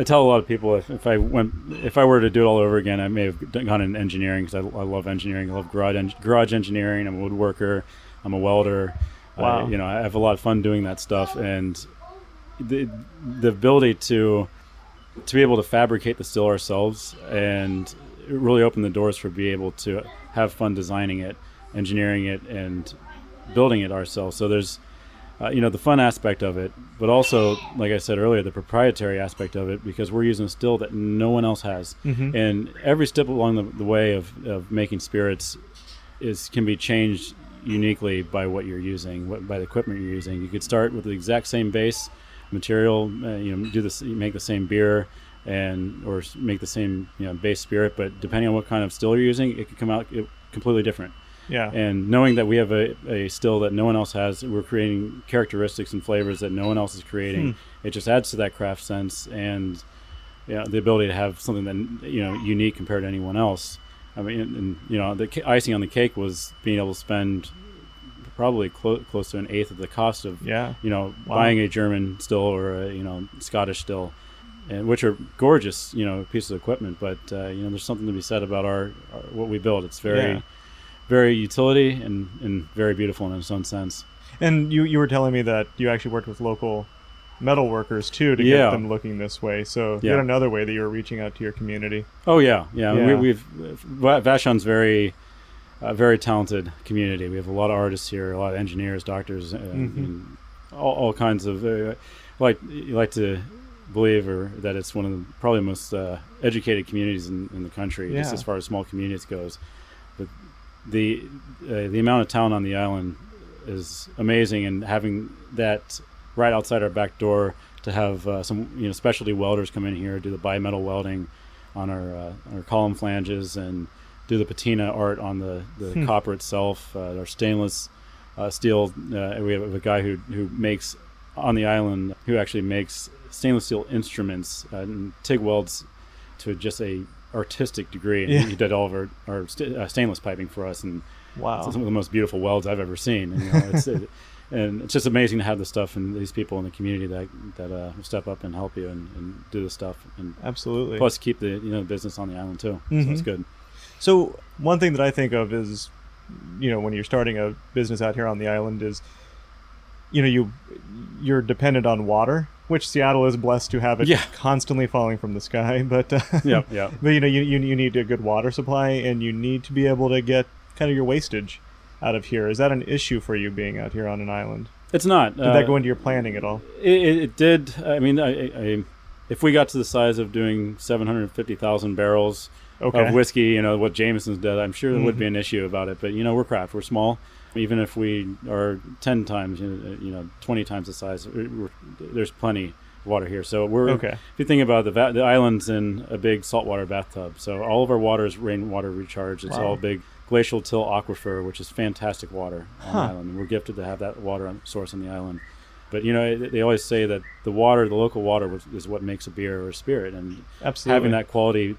[SPEAKER 3] I tell a lot of people if, if I went, if I were to do it all over again, I may have gone into engineering because I, I love engineering. I love garage, en- garage engineering. I'm a woodworker. I'm a welder.
[SPEAKER 2] Wow.
[SPEAKER 3] I, you know, I have a lot of fun doing that stuff, and the the ability to to be able to fabricate the still ourselves and it really opened the doors for being able to have fun designing it, engineering it, and building it ourselves. So there's uh, you know the fun aspect of it, but also, like I said earlier, the proprietary aspect of it because we're using a still that no one else has,
[SPEAKER 2] Mhm.
[SPEAKER 3] and every step along the, the way of, of making spirits is can be changed uniquely by what you're using, what, by the equipment you're using. You could start with the exact same base material, uh, you know, do this, make the same beer, and or make the same you know base spirit, but depending on what kind of still you're using, it could come out completely different.
[SPEAKER 2] Yeah.
[SPEAKER 3] and knowing that we have a, a still that no one else has we're creating characteristics and flavors that no one else is creating. It just adds to that craft sense and you know, the ability to have something that you know unique compared to anyone else. I mean and, and, you know the icing on the cake was being able to spend probably clo- close to an eighth of the cost of
[SPEAKER 2] yeah.
[SPEAKER 3] you know
[SPEAKER 2] Wow.
[SPEAKER 3] buying a german still or a you know scottish still and which are gorgeous you know pieces of equipment but uh, you know there's something to be said about our, our what we build it's very
[SPEAKER 2] Yeah.
[SPEAKER 3] very utility and, and very beautiful in its own sense.
[SPEAKER 2] And you, you were telling me that you actually worked with local metal workers too to
[SPEAKER 3] Yeah.
[SPEAKER 2] get them looking this way. So
[SPEAKER 3] Yeah.
[SPEAKER 2] yet another way that you were reaching out to your community.
[SPEAKER 3] Oh yeah, yeah.
[SPEAKER 2] Yeah.
[SPEAKER 3] We, we've Vashon's very, uh, very talented community. We have a lot of artists here, a lot of engineers, doctors, uh,
[SPEAKER 2] Mhm.
[SPEAKER 3] and all, all kinds of. Uh, like you like to believe, or that it's one of the probably most uh, educated communities in, in the country, just as far as small communities goes. But the uh, the amount of talent on the island is amazing, and having that right outside our back door to have uh, some you know specialty welders come in here do the bimetal welding on our uh, our column flanges and do the patina art on the, the
[SPEAKER 2] Hmm.
[SPEAKER 3] copper itself. Uh, our stainless uh, steel. Uh, we have a guy who who makes on the island who actually makes stainless steel instruments uh, and TIG welds to just a artistic degree. And
[SPEAKER 2] Yeah.
[SPEAKER 3] he did all of our, our st- uh, stainless piping for us, and
[SPEAKER 2] Wow.
[SPEAKER 3] some of the most beautiful welds I've ever seen. And, you know, it's, *laughs* it, and it's just amazing to have this stuff and these people in the community that that uh, step up and help you and, and do this stuff, and
[SPEAKER 2] Absolutely.
[SPEAKER 3] plus keep the you know business on the island too. So it's
[SPEAKER 2] Mhm.
[SPEAKER 3] good.
[SPEAKER 2] So one thing that I think of is, you know, when you're starting a business out here on the island is, you know, you you're dependent on water, which Seattle is blessed to have it
[SPEAKER 3] Yeah.
[SPEAKER 2] constantly falling from the sky. *laughs* But uh,
[SPEAKER 3] Yep, yep. *laughs*
[SPEAKER 2] but you know, you, you you need a good water supply, and you need to be able to get kind of your wastage out of here. Is that an issue for you being out here on an island?
[SPEAKER 3] It's not.
[SPEAKER 2] Did that go into your planning at all?
[SPEAKER 3] It, it, did. I mean, I, I, I, if we got to the size of doing 750,000 barrels
[SPEAKER 2] Okay.
[SPEAKER 3] of whiskey, you know, what Jameson's did, I'm sure there would
[SPEAKER 2] Mhm.
[SPEAKER 3] be an issue about it. But, you know, we're craft. We're small. Even if we are 10 times, you know, 20 times the size, there's plenty of water here. So we're,
[SPEAKER 2] Okay.
[SPEAKER 3] if you think about it, the, va- the island's in a big saltwater bathtub. So all of our water is rainwater recharge. It's
[SPEAKER 2] Wow.
[SPEAKER 3] all big glacial till aquifer, which is fantastic water on
[SPEAKER 2] Huh.
[SPEAKER 3] the island. And we're gifted to have that water on, source on the island. But you know, they always say that the water, the local water, was, is what makes a beer or a spirit, and
[SPEAKER 2] Absolutely.
[SPEAKER 3] having that quality,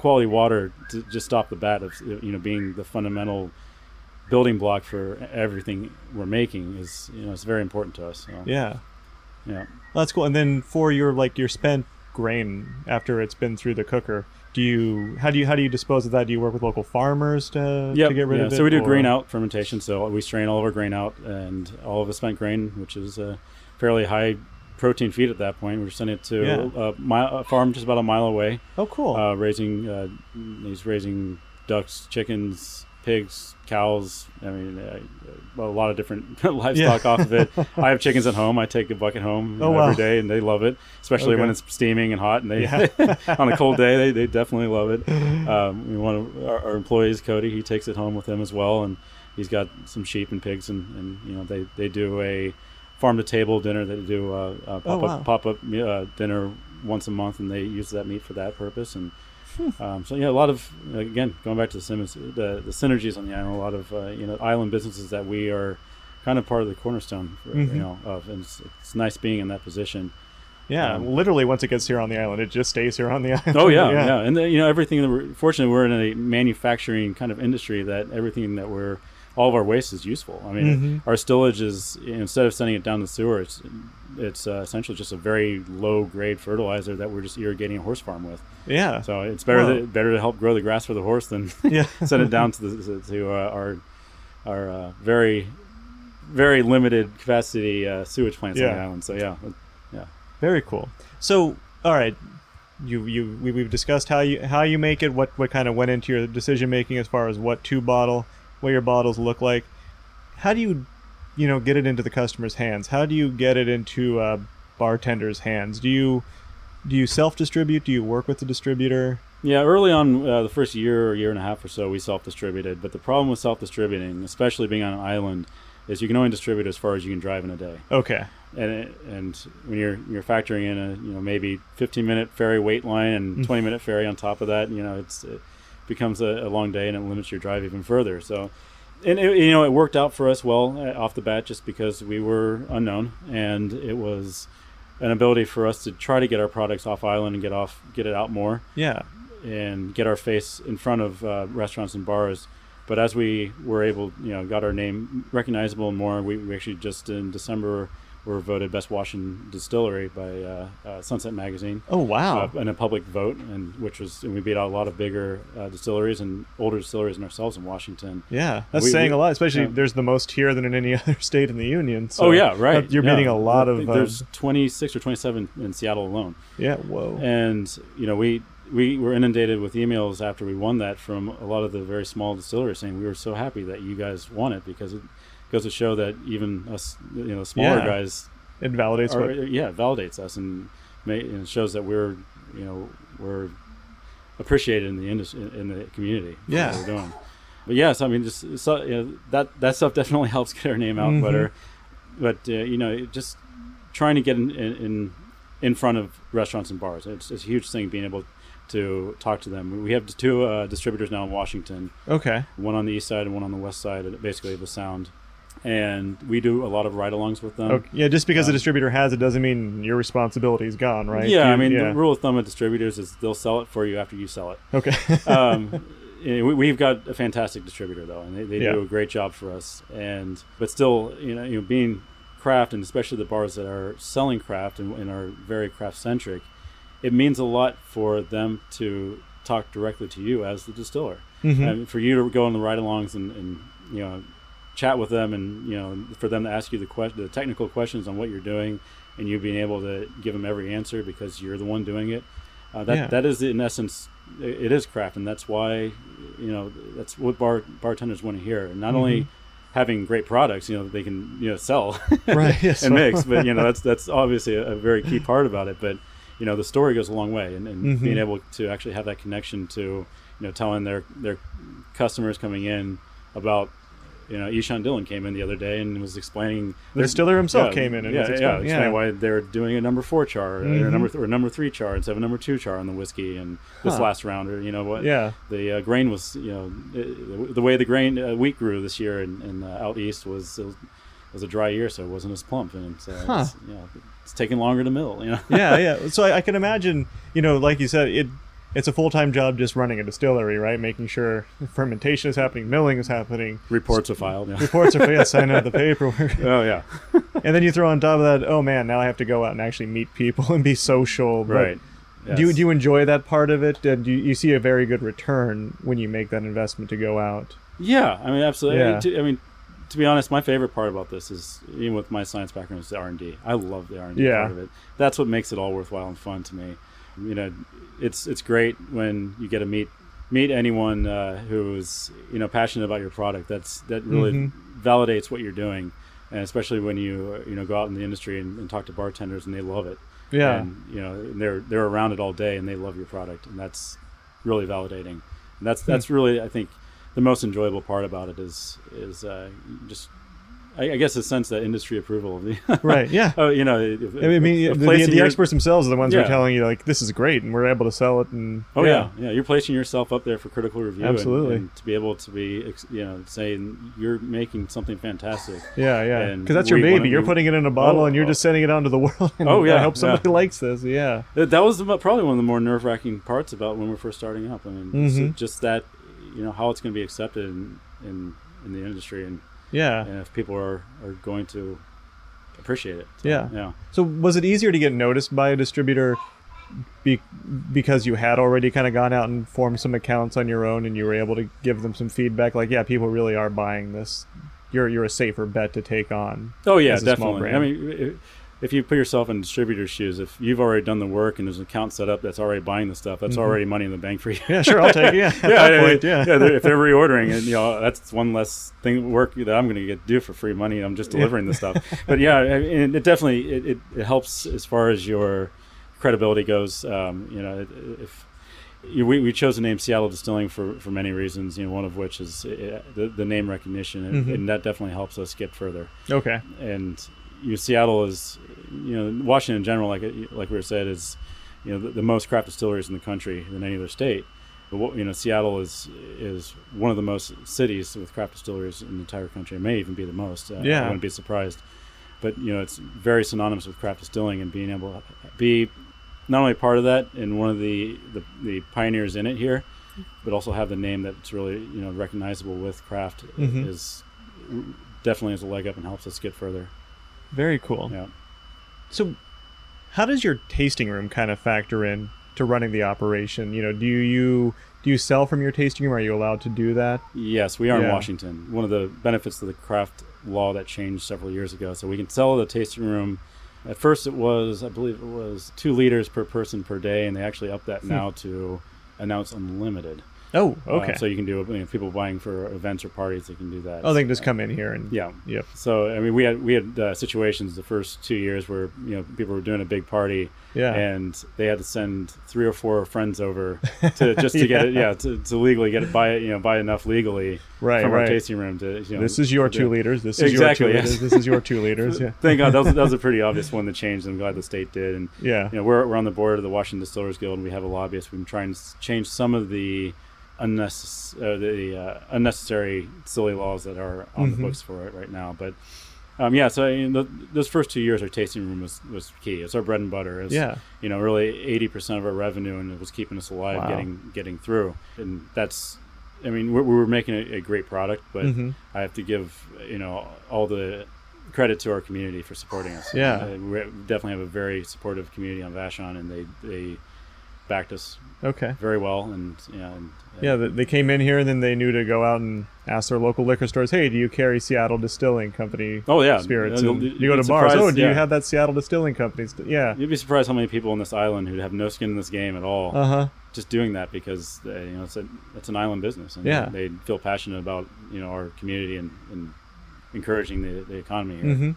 [SPEAKER 3] quality water to just stop the bat of you know being the fundamental building block for everything we're making is you know it's very important to us. So,
[SPEAKER 2] Yeah.
[SPEAKER 3] yeah.
[SPEAKER 2] Well, that's cool. And then for your like your spent grain after it's been through the cooker, do you how do you how do you dispose of that? Do you work with local farmers to,
[SPEAKER 3] Yep,
[SPEAKER 2] to get rid
[SPEAKER 3] yeah.
[SPEAKER 2] of it?
[SPEAKER 3] So we do
[SPEAKER 2] or-
[SPEAKER 3] grain out fermentation. So we strain all of our grain out, and all of the spent grain, which is a fairly high protein feed at that point, we're sending it to
[SPEAKER 2] Yeah.
[SPEAKER 3] a, mile, a farm just about a mile away.
[SPEAKER 2] Oh, cool.
[SPEAKER 3] uh, raising uh, he's raising ducks, chickens, pigs, cows. I mean, uh, a lot of different *laughs* livestock off of it. *laughs* I have chickens at home. I take a bucket home
[SPEAKER 2] Oh, wow.
[SPEAKER 3] every day, and they love it, especially when it's steaming and hot. And they
[SPEAKER 2] Yeah. *laughs*
[SPEAKER 3] on a cold day, they, they definitely love it. Um, we- one of our, our employees, Cody, he takes it home with him as well, and he's got some sheep and pigs, and, and you know they they do a farm to table dinner. They do a, a pop
[SPEAKER 2] Oh, wow.
[SPEAKER 3] up pop up uh, dinner once a month, and they use that meat for that purpose. And
[SPEAKER 2] Hmm.
[SPEAKER 3] um, so yeah, a lot of again going back to the, the the synergies on the island. A lot of uh, you know island businesses that we are kind of part of the cornerstone. For,
[SPEAKER 2] Mhm.
[SPEAKER 3] You know, of and it's, it's nice being in that position.
[SPEAKER 2] yeah,
[SPEAKER 3] um,
[SPEAKER 2] literally once it gets here on the island, it just stays here on the *laughs* island.
[SPEAKER 3] Oh yeah, yeah, and uh, you know everything that we're fortunately we're in a manufacturing kind of industry that everything that we're all of our waste is useful. I mean,
[SPEAKER 2] Mhm.
[SPEAKER 3] our stillage is instead of sending it down the sewer, it's it's uh, essentially just a very low grade fertilizer that we're just irrigating a horse farm with.
[SPEAKER 2] Yeah.
[SPEAKER 3] So it's better
[SPEAKER 2] Wow.
[SPEAKER 3] to, better to help grow the grass for the horse than *laughs*
[SPEAKER 2] yeah. *laughs*
[SPEAKER 3] send it down to the to uh, our our uh, very very limited capacity uh, sewage plants on the island. So yeah, yeah.
[SPEAKER 2] Very cool. So, all right, you you we, we've discussed how you how you make it, what what kind of went into your decision making as far as what to bottle, what your bottles look like. How do you, you know, get it into the customer's hands? How do you get it into uh, bartenders' hands? Do you do you self distribute? Do you work with the distributor?
[SPEAKER 3] Yeah, early on, uh, the first year or year and a half or so, we self-distributed. But the problem with self-distributing, especially being on an island, is you can only distribute as far as you can drive in a day.
[SPEAKER 2] Okay.
[SPEAKER 3] And it, and when you're you're factoring in a you know maybe 15 minute ferry wait line and *laughs* 20 minute ferry on top of that, you know it's it becomes a, a long day and it limits your drive even further. So. And it, you know, it worked out for us well uh, off the bat, just because we were unknown, and it was an ability for us to try to get our products off island and get off, get it out more
[SPEAKER 2] Yeah.
[SPEAKER 3] and get our face in front of uh, restaurants and bars. But as we were able, you know, got our name recognizable more, we, we actually just in December were voted best Washington distillery by uh, uh, Sunset Magazine
[SPEAKER 2] Oh wow.
[SPEAKER 3] uh, in a public vote, and which was and we beat out a lot of bigger uh, distilleries and older distilleries than ourselves in Washington.
[SPEAKER 2] yeah, that's
[SPEAKER 3] we-
[SPEAKER 2] saying
[SPEAKER 3] we-
[SPEAKER 2] a lot. Especially
[SPEAKER 3] yeah.
[SPEAKER 2] there's the most here than in any *laughs* other state in the union. So
[SPEAKER 3] oh yeah, right.
[SPEAKER 2] You're
[SPEAKER 3] yeah.
[SPEAKER 2] meeting a lot of. Uh,
[SPEAKER 3] There's 26 or 27 in Seattle alone.
[SPEAKER 2] yeah. Whoa.
[SPEAKER 3] and you know we we were inundated with emails after we won that from a lot of the very small distilleries saying we were so happy that you guys won it because it goes to show that even us you know smaller
[SPEAKER 2] Yeah.
[SPEAKER 3] guys
[SPEAKER 2] It validates
[SPEAKER 3] are,
[SPEAKER 2] what.
[SPEAKER 3] yeah validates us and, ma- and shows that we're you know we're appreciated in the industry in the community
[SPEAKER 2] Yeah.
[SPEAKER 3] we're doing but yes I mean just so, you know, that that stuff *laughs* definitely helps get our name out
[SPEAKER 2] Mhm.
[SPEAKER 3] better but uh, you know just trying to get in, in in front of restaurants and bars it's, it's a huge thing being able to talk to them we have two uh, distributors now in washington
[SPEAKER 2] Okay.
[SPEAKER 3] one on the east side and one on the west side basically of the sound and we do a lot of ride-alongs with them.
[SPEAKER 2] Okay. Yeah, just because the
[SPEAKER 3] Um,
[SPEAKER 2] distributor has it doesn't mean your responsibility is gone, right?
[SPEAKER 3] Yeah,
[SPEAKER 2] You-
[SPEAKER 3] I mean,
[SPEAKER 2] yeah.
[SPEAKER 3] the rule of thumb with distributors is they'll sell it for you after you sell it.
[SPEAKER 2] okay. *laughs*
[SPEAKER 3] um, we, we've got a fantastic distributor though, and they, they
[SPEAKER 2] Yeah.
[SPEAKER 3] do a great job for us. And but still, you know, you know, being craft and especially the bars that are selling craft and, and are very craft centric, it means a lot for them to talk directly to you as the distiller,
[SPEAKER 2] Mhm.
[SPEAKER 3] and for you to go on the ride-alongs and, and you know chat with them, and you know for them to ask you the question, the technical questions on what you're doing, and you being able to give them every answer because you're the one doing it. Uh, that
[SPEAKER 2] Yeah.
[SPEAKER 3] that is in essence it is craft, and that's why you know that's what bar bartenders want to hear. And not only having great products, you know, that they can you know sell
[SPEAKER 2] Mm-hmm. *laughs* Right, yes.
[SPEAKER 3] and mix, but you know that's that's obviously a, a very key part about it. But you know the story goes a long way, and, and
[SPEAKER 2] Mhm.
[SPEAKER 3] being able to actually have that connection to you know telling their their customers coming in about. You know, Ishan Dillon came in the other day and was explaining
[SPEAKER 2] The distiller himself
[SPEAKER 3] yeah,
[SPEAKER 2] came in and
[SPEAKER 3] yeah,
[SPEAKER 2] was
[SPEAKER 3] yeah,
[SPEAKER 2] explaining-
[SPEAKER 3] explaining
[SPEAKER 2] yeah.
[SPEAKER 3] why they're doing a number four char or
[SPEAKER 2] Mhm.
[SPEAKER 3] a number th- or number three char instead of a number two char on the whiskey. And this
[SPEAKER 2] Huh.
[SPEAKER 3] last round, or you know what,
[SPEAKER 2] Yeah.
[SPEAKER 3] the uh, grain was, you know, it, the way the grain uh, wheat grew this year in, in uh, out east was it was, it was a dry year, so it wasn't as plump, and so
[SPEAKER 2] Huh.
[SPEAKER 3] it's, you know, it's taking longer to mill. You know,
[SPEAKER 2] yeah, *laughs* yeah. So I, I can imagine, you know, like you said, it it's a full time job just running a distillery, right? Making sure fermentation is happening, milling is happening,
[SPEAKER 3] reports are filed. Yeah.
[SPEAKER 2] reports are filed. signing out the paperwork, *laughs*
[SPEAKER 3] oh yeah,
[SPEAKER 2] and then you throw on top of that, oh man, now I have to go out and actually meet people and be social. But
[SPEAKER 3] right.
[SPEAKER 2] Do you do you enjoy that part of it? Uh, do you, you see a very good return when you make that investment to go out?
[SPEAKER 3] Yeah, I mean, absolutely. I mean,
[SPEAKER 2] Yeah.
[SPEAKER 3] to, I mean, to be honest, my favorite part about this is even with my science background is the R and D. I love the R and D part of it. That's what makes it all worthwhile and fun to me. You know, it's it's great when you get to meet meet anyone uh, who's you know passionate about your product. That's that really
[SPEAKER 2] Mhm.
[SPEAKER 3] validates what you're doing, and especially when you you know go out in the industry and, and talk to bartenders and they love it.
[SPEAKER 2] Yeah.
[SPEAKER 3] and you know they're they're around it all day and they love your product, and that's really validating. And that's
[SPEAKER 2] Hmm.
[SPEAKER 3] that's really I think the most enjoyable part about it is is uh, just I, I guess a sense that industry approval of the *laughs*
[SPEAKER 2] Right. Yeah.
[SPEAKER 3] oh you know if,
[SPEAKER 2] I mean, the, the, the experts themselves are the ones who are telling you like this is great, and we're able to sell it. And
[SPEAKER 3] Oh yeah. yeah, You're placing yourself up there for critical review,
[SPEAKER 2] Absolutely.
[SPEAKER 3] and, to be able to be, you know, saying you're making something fantastic.
[SPEAKER 2] Yeah, yeah, because that's your baby. you're putting it in a bottle,
[SPEAKER 3] Oh,
[SPEAKER 2] and you're
[SPEAKER 3] oh.
[SPEAKER 2] just sending it out into the *laughs* world. And
[SPEAKER 3] Oh, yeah,
[SPEAKER 2] I hope somebody
[SPEAKER 3] yeah.
[SPEAKER 2] likes this. Yeah,
[SPEAKER 3] That that was the- probably one of the more nerve wracking parts about when we're first starting up. I mean,
[SPEAKER 2] Mhm.
[SPEAKER 3] just that, you know, how it's going to be accepted in, in in the industry, and,
[SPEAKER 2] yeah.
[SPEAKER 3] and if people are are going to appreciate it. So,
[SPEAKER 2] Yeah.
[SPEAKER 3] yeah.
[SPEAKER 2] So was it easier to get noticed by a distributor be, because you had already kind of gone out and formed some accounts on your own, and you were able to give them some feedback? Like, yeah, people really are buying this. You're you're a safer bet to take on.
[SPEAKER 3] Oh yeah,
[SPEAKER 2] as a small
[SPEAKER 3] definitely.
[SPEAKER 2] brand.
[SPEAKER 3] I mean, if, if you put yourself in distributor's shoes, if you've already done the work and there's an account set up that's already buying the stuff, that's
[SPEAKER 2] Mhm.
[SPEAKER 3] already money in the bank for you.
[SPEAKER 2] Yeah, sure, I'll take it. Yeah, *laughs*
[SPEAKER 3] yeah,
[SPEAKER 2] that
[SPEAKER 3] yeah,
[SPEAKER 2] point, yeah.
[SPEAKER 3] they're- if they're reordering, and you know that's one less thing work that I'm going to get do for free money. I'm just delivering the stuff. *laughs* But yeah, I it definitely it, it, it helps as far as your credibility goes. Um, you know, if you, we, we chose the name Seattle Distilling for, for many reasons. You know, one of which is uh, the, the name recognition, and,
[SPEAKER 2] Mhm.
[SPEAKER 3] and that definitely helps us get further
[SPEAKER 2] Okay.
[SPEAKER 3] and you know, Seattle is, you know, Washington in general, like like we were said, is, you know, the, the most craft distilleries in the country than any other state. But what, you know, Seattle is is one of the most cities with craft distilleries in the entire country. It may even be the most. Uh,
[SPEAKER 2] Yeah.
[SPEAKER 3] I wouldn't be surprised. But you know, it's very synonymous with craft distilling and being able to be not only part of that and one of the, the, the pioneers in it here, but also have the name that's really you know recognizable with craft
[SPEAKER 2] Mhm.
[SPEAKER 3] is definitely is a leg up and helps us get further.
[SPEAKER 2] Very cool.
[SPEAKER 3] Yeah.
[SPEAKER 2] So, how does your tasting room kind of factor in to running the operation? You know, do you do you sell from your tasting room? Are you allowed to do that?
[SPEAKER 3] Yes, we are in Washington. One of the benefits of the craft law that changed several years ago. So we can sell the tasting room. At first, it was, I believe, it was two liters per person per day, and they actually upped that hmm. now to announce unlimited.
[SPEAKER 2] Oh,
[SPEAKER 3] Uh,
[SPEAKER 2] okay.
[SPEAKER 3] so you can do, you know, people buying for events or parties, they can do that.
[SPEAKER 2] oh, they can just come in here and
[SPEAKER 3] Yeah.
[SPEAKER 2] Yep.
[SPEAKER 3] So I mean, we had we had uh, situations the first two years where you know people were doing a big party,
[SPEAKER 2] Yeah.
[SPEAKER 3] and they had to send three or four friends over *laughs* to just to get it, yeah, to, to legally get it, buy it, you know, buy enough legally
[SPEAKER 2] Right,
[SPEAKER 3] from our
[SPEAKER 2] right.
[SPEAKER 3] tasting room to you know.
[SPEAKER 2] This is your two liters. This is
[SPEAKER 3] Exactly,
[SPEAKER 2] your two liters. This is your two liters. *laughs* Yeah.
[SPEAKER 3] Thank God that was, that was a pretty obvious one to change. I'm glad the state did, and
[SPEAKER 2] Yeah.
[SPEAKER 3] you know we're we're on the board of the Washington Distillers Guild, and we have a lobbyist. We've been trying to change some of the unnecess- uh, the uh, unnecessary silly laws that are on
[SPEAKER 2] Mhm.
[SPEAKER 3] the books for it right now. But um, yeah, so I mean, the, those first two years, our tasting room was, was key. It's our bread and butter. It's,
[SPEAKER 2] Yeah.
[SPEAKER 3] you know, really eighty percent of our revenue, and it was keeping us alive,
[SPEAKER 2] Wow.
[SPEAKER 3] getting getting through. And that's, I mean, we we were making a, a great product, but
[SPEAKER 2] Mhm.
[SPEAKER 3] I have to give you know all the credit to our community for supporting us.
[SPEAKER 2] Yeah.
[SPEAKER 3] Uh, we definitely have a very supportive community on Vashon, and they they backed us
[SPEAKER 2] Okay.
[SPEAKER 3] very well, and yeah, and, uh,
[SPEAKER 2] Yeah, they came in here and then they knew to go out and ask their local liquor stores, "Hey, do you carry Seattle Distilling Company
[SPEAKER 3] Oh yeah,
[SPEAKER 2] spirits?" And
[SPEAKER 3] you'll
[SPEAKER 2] go to bars, "Oh, do
[SPEAKER 3] yeah.
[SPEAKER 2] you have that Seattle Distilling Company?" St-? Yeah.
[SPEAKER 3] You'd be surprised how many people on this island who have no skin in this game at all,
[SPEAKER 2] Uh huh.
[SPEAKER 3] just doing that because they, you know it's a it's an island business, and
[SPEAKER 2] Yeah.
[SPEAKER 3] they feel passionate about you know our community and, and encouraging the, the economy. Here.
[SPEAKER 2] Mm-hmm.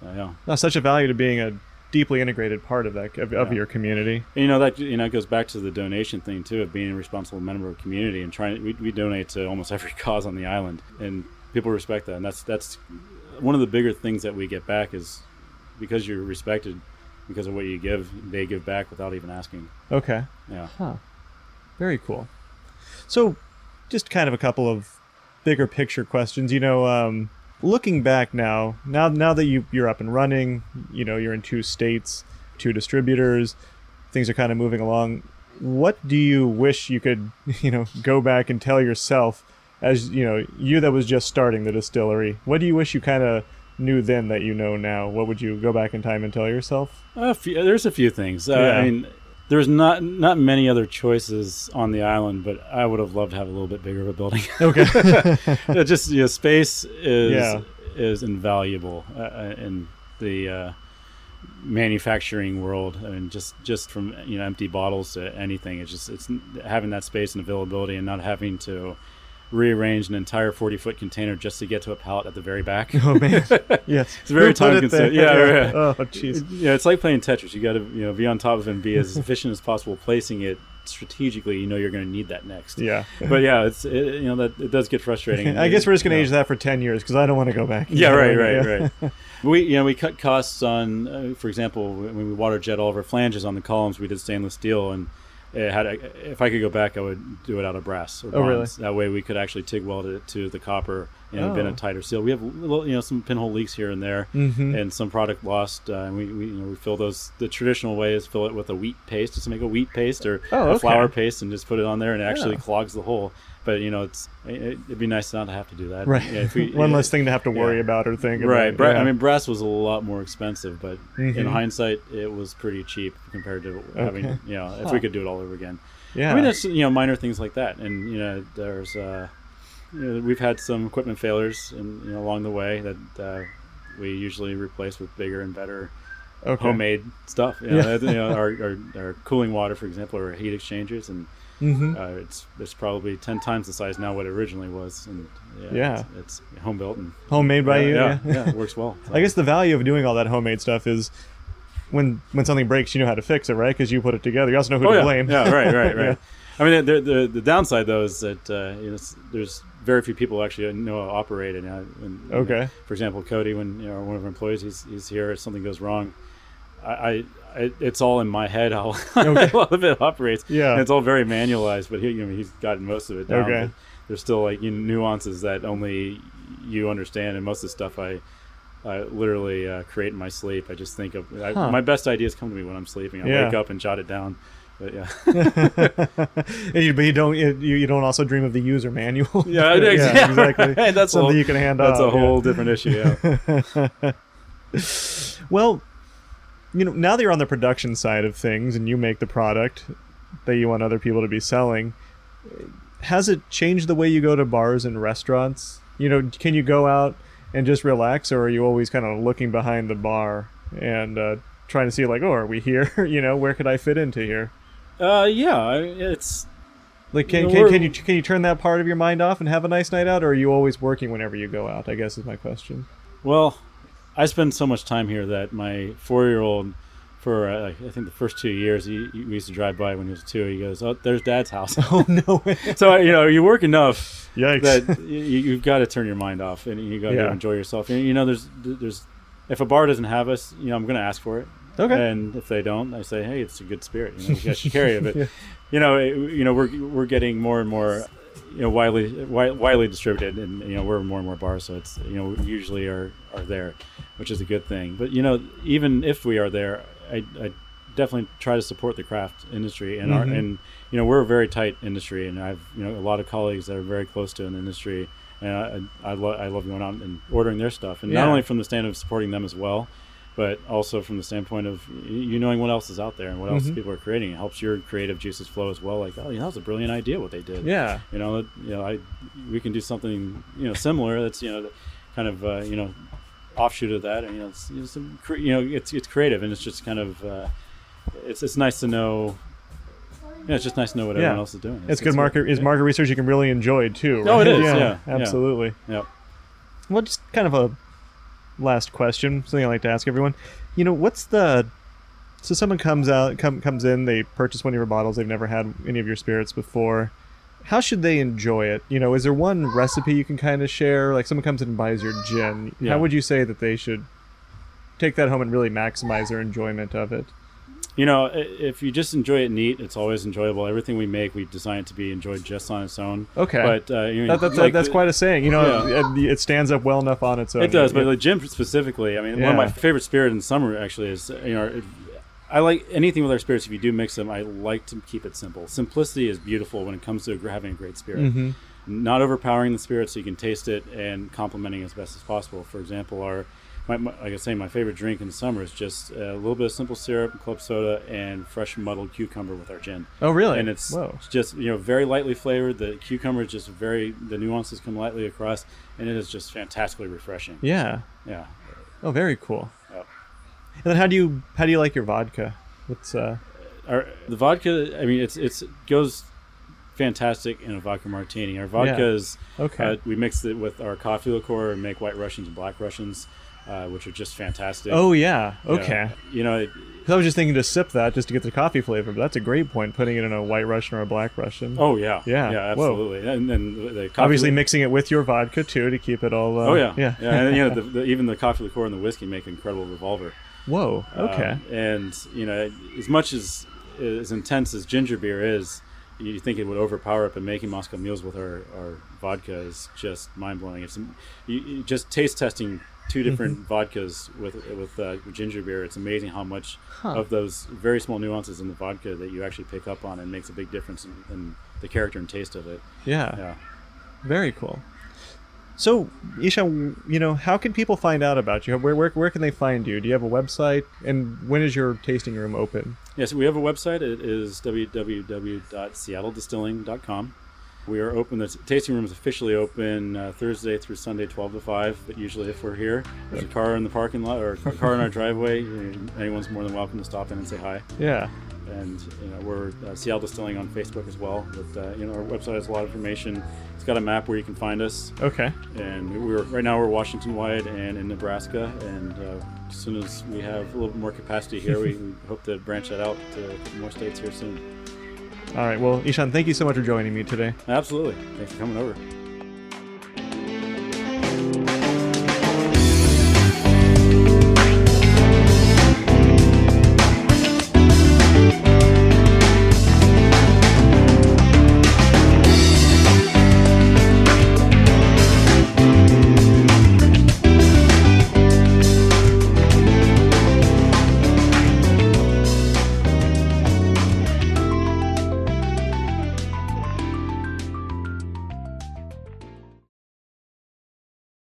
[SPEAKER 3] So yeah,
[SPEAKER 2] That's such a value to being a deeply integrated part of that of, of your community.
[SPEAKER 3] And, you know that you know it goes back to the donation thing too of being a responsible member of community and trying. We, we donate to almost *laughs* every cause on the island, and people respect that. And that's that's one of the bigger things that we get back is because you're respected because of what you give. They give back without even asking.
[SPEAKER 2] Okay.
[SPEAKER 3] Yeah.
[SPEAKER 2] Huh. Very cool. So, just kind of a couple of bigger picture questions. You know, um, looking back now, now now that you you're up and running, you know, you're in two states, two distributors, things are kind of moving along. What do you wish you could, *laughs* you know, go back and tell yourself as, you know, you that was just starting the distillery? What do you wish you kind of knew then that you know now? What would you go back in time and tell yourself?
[SPEAKER 3] A few, there's a few things. Uh,
[SPEAKER 2] Yeah.
[SPEAKER 3] I mean, there's not not many other choices on the island, but I would have loved to have a little bit bigger of a building. *laughs*
[SPEAKER 2] Okay.
[SPEAKER 3] It just you know, space is
[SPEAKER 2] Yeah.
[SPEAKER 3] is invaluable uh, uh, in the uh, manufacturing world. I mean, just just from you know empty bottles to anything. It's just it's having that space and availability, and not having to rearrange an entire 40 foot container just to get to a pallet at the very back. *laughs*
[SPEAKER 2] oh man. *laughs* Yes.
[SPEAKER 3] It's very time consuming. Yeah, right.
[SPEAKER 2] Oh jeez.
[SPEAKER 3] Yeah, it's like playing Tetris. You got to you know be on top of it and be as *laughs* efficient as possible, placing it strategically. You know you're going to need that next.
[SPEAKER 2] Yeah.
[SPEAKER 3] But yeah, it's it, you know that it does get frustrating.
[SPEAKER 2] I guess we're just gonna
[SPEAKER 3] You
[SPEAKER 2] age that for ten years because I don't want to go back.
[SPEAKER 3] Yeah, right, right,
[SPEAKER 2] Yeah.
[SPEAKER 3] right. We you know we cut costs on, uh, for example, when we water jet all of our flanges on the columns, we did stainless steel, and had if I could go back, I would do it out of brass or
[SPEAKER 2] Oh, really?
[SPEAKER 3] That way, we could actually TIG weld it to the copper and been
[SPEAKER 2] Oh.
[SPEAKER 3] a tighter seal. We have little, you know some pinhole leaks here and there,
[SPEAKER 2] Mhm.
[SPEAKER 3] and some product lost. Uh, and we, we you know we fill those the traditional way is fill it with a wheat paste, just to make a wheat paste or
[SPEAKER 2] Oh,
[SPEAKER 3] a
[SPEAKER 2] okay.
[SPEAKER 3] flour paste, and just put it on there, and it actually
[SPEAKER 2] Yeah.
[SPEAKER 3] clogs the hole. But you know, it's it, it'd be nice not to have to do that.
[SPEAKER 2] Right.
[SPEAKER 3] Yeah, we- *laughs*
[SPEAKER 2] One
[SPEAKER 3] yeah.
[SPEAKER 2] less thing to have to worry
[SPEAKER 3] Yeah.
[SPEAKER 2] about or think
[SPEAKER 3] Right.
[SPEAKER 2] about.
[SPEAKER 3] Bra-
[SPEAKER 2] yeah.
[SPEAKER 3] I mean, brass was a lot more expensive, but in
[SPEAKER 2] Mhm.
[SPEAKER 3] hindsight, it was pretty cheap compared to having,
[SPEAKER 2] Okay.
[SPEAKER 3] you know, if we could do it all over again.
[SPEAKER 2] yeah.
[SPEAKER 3] I mean, it's you know minor things like that, and you know, there's uh, you know, we've had some equipment failures, and you know, along the way that uh, we usually replace with bigger and better
[SPEAKER 2] okay.
[SPEAKER 3] homemade stuff. You know,
[SPEAKER 2] Yeah.
[SPEAKER 3] you know, *laughs* our, our our cooling water, for example, or heat exchangers, and
[SPEAKER 2] Mhm.
[SPEAKER 3] uh, it's it's probably ten times the size now what it originally was, and yeah,
[SPEAKER 2] Yeah.
[SPEAKER 3] It's, it's home built and
[SPEAKER 2] Homemade by
[SPEAKER 3] yeah,
[SPEAKER 2] you.
[SPEAKER 3] yeah, yeah, it works well. *laughs*
[SPEAKER 2] I guess the value of doing all that homemade stuff is when when something breaks, you know how to fix it, right? Because you put it together. You also know who
[SPEAKER 3] oh,
[SPEAKER 2] to
[SPEAKER 3] yeah.
[SPEAKER 2] blame.
[SPEAKER 3] Yeah, right, right, right. *laughs*
[SPEAKER 2] Yeah.
[SPEAKER 3] I mean, the, the the downside though is that uh, you know there's very few people actually know how to operate it. And, and, you know,
[SPEAKER 2] Okay.
[SPEAKER 3] for example, Cody, when you know one of our employees, he's he's here. If something goes wrong, I, I, I it's all in my head how *laughs*
[SPEAKER 2] Okay.
[SPEAKER 3] a lot of it operates.
[SPEAKER 2] Yeah.
[SPEAKER 3] And it's all very manualized, but he you know he's gotten most of it down.
[SPEAKER 2] Okay.
[SPEAKER 3] There's still like you know, nuances that only you understand, and most of the stuff I. I literally uh, create in my sleep. I just think of I,
[SPEAKER 2] Huh.
[SPEAKER 3] my best ideas come to me when I'm sleeping. I
[SPEAKER 2] Yeah.
[SPEAKER 3] wake up and jot it down. But yeah, *laughs*
[SPEAKER 2] And you, but you don't you, you don't also dream of the user manual. *laughs*
[SPEAKER 3] Yeah,
[SPEAKER 2] yeah
[SPEAKER 3] exactly.
[SPEAKER 2] exactly.
[SPEAKER 3] That's a
[SPEAKER 2] something
[SPEAKER 3] whole-
[SPEAKER 2] you can hand
[SPEAKER 3] that's
[SPEAKER 2] off.
[SPEAKER 3] a
[SPEAKER 2] yeah.
[SPEAKER 3] whole different issue. Yeah.
[SPEAKER 2] Well, you know, now that you're on the production side of things and you make the product that you want other people to be selling, has it changed the way you go to bars and restaurants? You know, can you go out and just relax, or are you always kind of looking behind the bar and uh, trying to see like, oh, are we here? *laughs* you know, where could I fit into here?
[SPEAKER 3] uh, yeah, it's
[SPEAKER 2] Like, can,
[SPEAKER 3] You know,
[SPEAKER 2] can, can you can you turn that part of your mind off and have a nice night out, or are you always working whenever you go out? I guess is my question.
[SPEAKER 3] well, I spend so much time here that my four-year-old, for uh, I think the first two years, he, he- we used to drive by when he was two. He goes, "Oh, there's Dad's house." *laughs*
[SPEAKER 2] Oh no *laughs*
[SPEAKER 3] so you know, you work enough
[SPEAKER 2] Yikes!
[SPEAKER 3] that you, you've got to turn your mind off and you got to
[SPEAKER 2] Yeah.
[SPEAKER 3] enjoy yourself. And, you know, there's there's if a bar doesn't have us, you know, I'm going to ask for it.
[SPEAKER 2] Okay.
[SPEAKER 3] And if they don't, I say, hey, it's a good spirit. You know, you guys should *laughs* carry it. But
[SPEAKER 2] Yeah.
[SPEAKER 3] you know, it, you know, we're we're getting more and more you know widely widely distributed, and you know we're more and more bars, so it's you know we usually are are there, which is a good thing. But you know even if we are there, I, I definitely try to support the craft industry and our
[SPEAKER 2] Mhm.
[SPEAKER 3] and you know we're a very tight industry, and I've you know a lot of colleagues that are very close to an industry, and I I, lo- I love going out and ordering their stuff, and
[SPEAKER 2] Yeah.
[SPEAKER 3] not only from the stand of supporting them as well. But also from the standpoint of you knowing what else is out there and what else
[SPEAKER 2] Mhm.
[SPEAKER 3] people are creating, it helps your creative juices flow as well. Like, oh, yeah, that was a brilliant idea what they did
[SPEAKER 2] Yeah.
[SPEAKER 3] you know you know I we can do something you know similar that's you know kind of uh, you know offshoot of that and you know it's you know, some, cre- you know it's it's creative and it's just kind of uh, it's it's nice to know yeah it's just nice to know what
[SPEAKER 2] Yeah.
[SPEAKER 3] everyone else is doing
[SPEAKER 2] It's good market is
[SPEAKER 3] yeah.
[SPEAKER 2] market research you can really enjoy too.
[SPEAKER 3] Oh, it
[SPEAKER 2] right?
[SPEAKER 3] yeah, yeah.
[SPEAKER 2] absolutely.
[SPEAKER 3] Yep.
[SPEAKER 2] Well, just kind of a last question, something I like to ask everyone. You know, what's the so someone comes out come, comes in, they purchase one of your bottles, they've never had any of your spirits before. How should they enjoy it? You know, is there one recipe you can kind of share? Like someone comes in and buys your gin,
[SPEAKER 3] Yeah.
[SPEAKER 2] how would you say that they should take that home and really maximize their enjoyment of it?
[SPEAKER 3] You know if you just enjoy it neat it's always enjoyable everything we make we design it to be enjoyed just on its own
[SPEAKER 2] Okay.
[SPEAKER 3] but uh, you know,
[SPEAKER 2] That, that's
[SPEAKER 3] like
[SPEAKER 2] that's quite a saying. You know,
[SPEAKER 3] Yeah.
[SPEAKER 2] it, it stands up well enough on its own.
[SPEAKER 3] It does, but
[SPEAKER 2] Yeah.
[SPEAKER 3] like gin specifically, I mean, one of my favorite spirit in summer actually is you know, it, I like anything with our spirits. If you do mix them, I like to keep it simple. Simplicity is beautiful when it comes to having a great spirit.
[SPEAKER 2] Mhm.
[SPEAKER 3] Not overpowering the spirit, so you can taste it and complementing as best as possible. For example, our my, my, like I say, my favorite drink in the summer is just a little bit of simple syrup, club soda, and fresh muddled cucumber with our gin
[SPEAKER 2] Oh, really?
[SPEAKER 3] and it's
[SPEAKER 2] Whoa.
[SPEAKER 3] just you know very lightly flavored. The cucumber is just very the nuances come lightly across, and it is just fantastically refreshing.
[SPEAKER 2] Yeah.
[SPEAKER 3] Yeah,
[SPEAKER 2] Oh, very cool.
[SPEAKER 3] Yep.
[SPEAKER 2] And then how do you how do you like your vodka? What's uh
[SPEAKER 3] our the vodka. I mean, it's it's goes fantastic in a vodka martini. Our vodka
[SPEAKER 2] Yeah.
[SPEAKER 3] is
[SPEAKER 2] okay?
[SPEAKER 3] uh, we mix it with our coffee liqueur and make white Russians and black Russians, uh, which are just fantastic.
[SPEAKER 2] oh yeah. Okay.
[SPEAKER 3] you know. It,
[SPEAKER 2] 'Cause I was just thinking to sip that just to get the coffee flavor, but that's a great point. Putting it in a white Russian or a black Russian.
[SPEAKER 3] oh yeah,
[SPEAKER 2] Yeah,
[SPEAKER 3] yeah,
[SPEAKER 2] whoa.
[SPEAKER 3] absolutely. And then the- the coffee
[SPEAKER 2] Obviously, mixing it with your vodka too to keep it all. Uh,
[SPEAKER 3] Oh yeah,
[SPEAKER 2] yeah,
[SPEAKER 3] yeah. And you know, the, *laughs* the, even the coffee liqueur and the whiskey make incredible revolver.
[SPEAKER 2] Whoa. Okay.
[SPEAKER 3] Um, and you know, as much as as intense as ginger beer is, you think it would overpower it. But making Moscow mules with our, our vodka is just mind blowing. It's you, you just taste testing two different vodkas with with uh, ginger beer. It's amazing how much
[SPEAKER 2] Huh.
[SPEAKER 3] of those very small nuances in the vodka that you actually pick up on and makes a big difference in, in the character and taste of it.
[SPEAKER 2] yeah.
[SPEAKER 3] Yeah.
[SPEAKER 2] Very cool. So, Isha, you know, how can people find out about you? Where, where, where can they find you? Do you have a website? And when is your tasting room open?
[SPEAKER 3] Yes, we have a website. It is www.seattledistilling.com. We are open. The tasting room is officially open uh, Thursday through Sunday, 12 to 5. But usually, if we're here, there's a car in the parking lot or a car- in our *laughs* driveway. Anyone's more than welcome to stop in and say hi.
[SPEAKER 2] Yeah.
[SPEAKER 3] And you know, we're uh, Seattle Distilling on Facebook as well. But uh, you know, our website has a lot of information. It's got a map where you can find us.
[SPEAKER 2] Okay.
[SPEAKER 3] And we're right now we're Washington wide and in Nebraska. And uh, as soon as we have a little bit more capacity here, we, we *laughs* hope to branch that out to more states here soon.
[SPEAKER 2] All right. Well, Ishan, thank you so much for joining me today.
[SPEAKER 3] Absolutely. Thanks for coming over.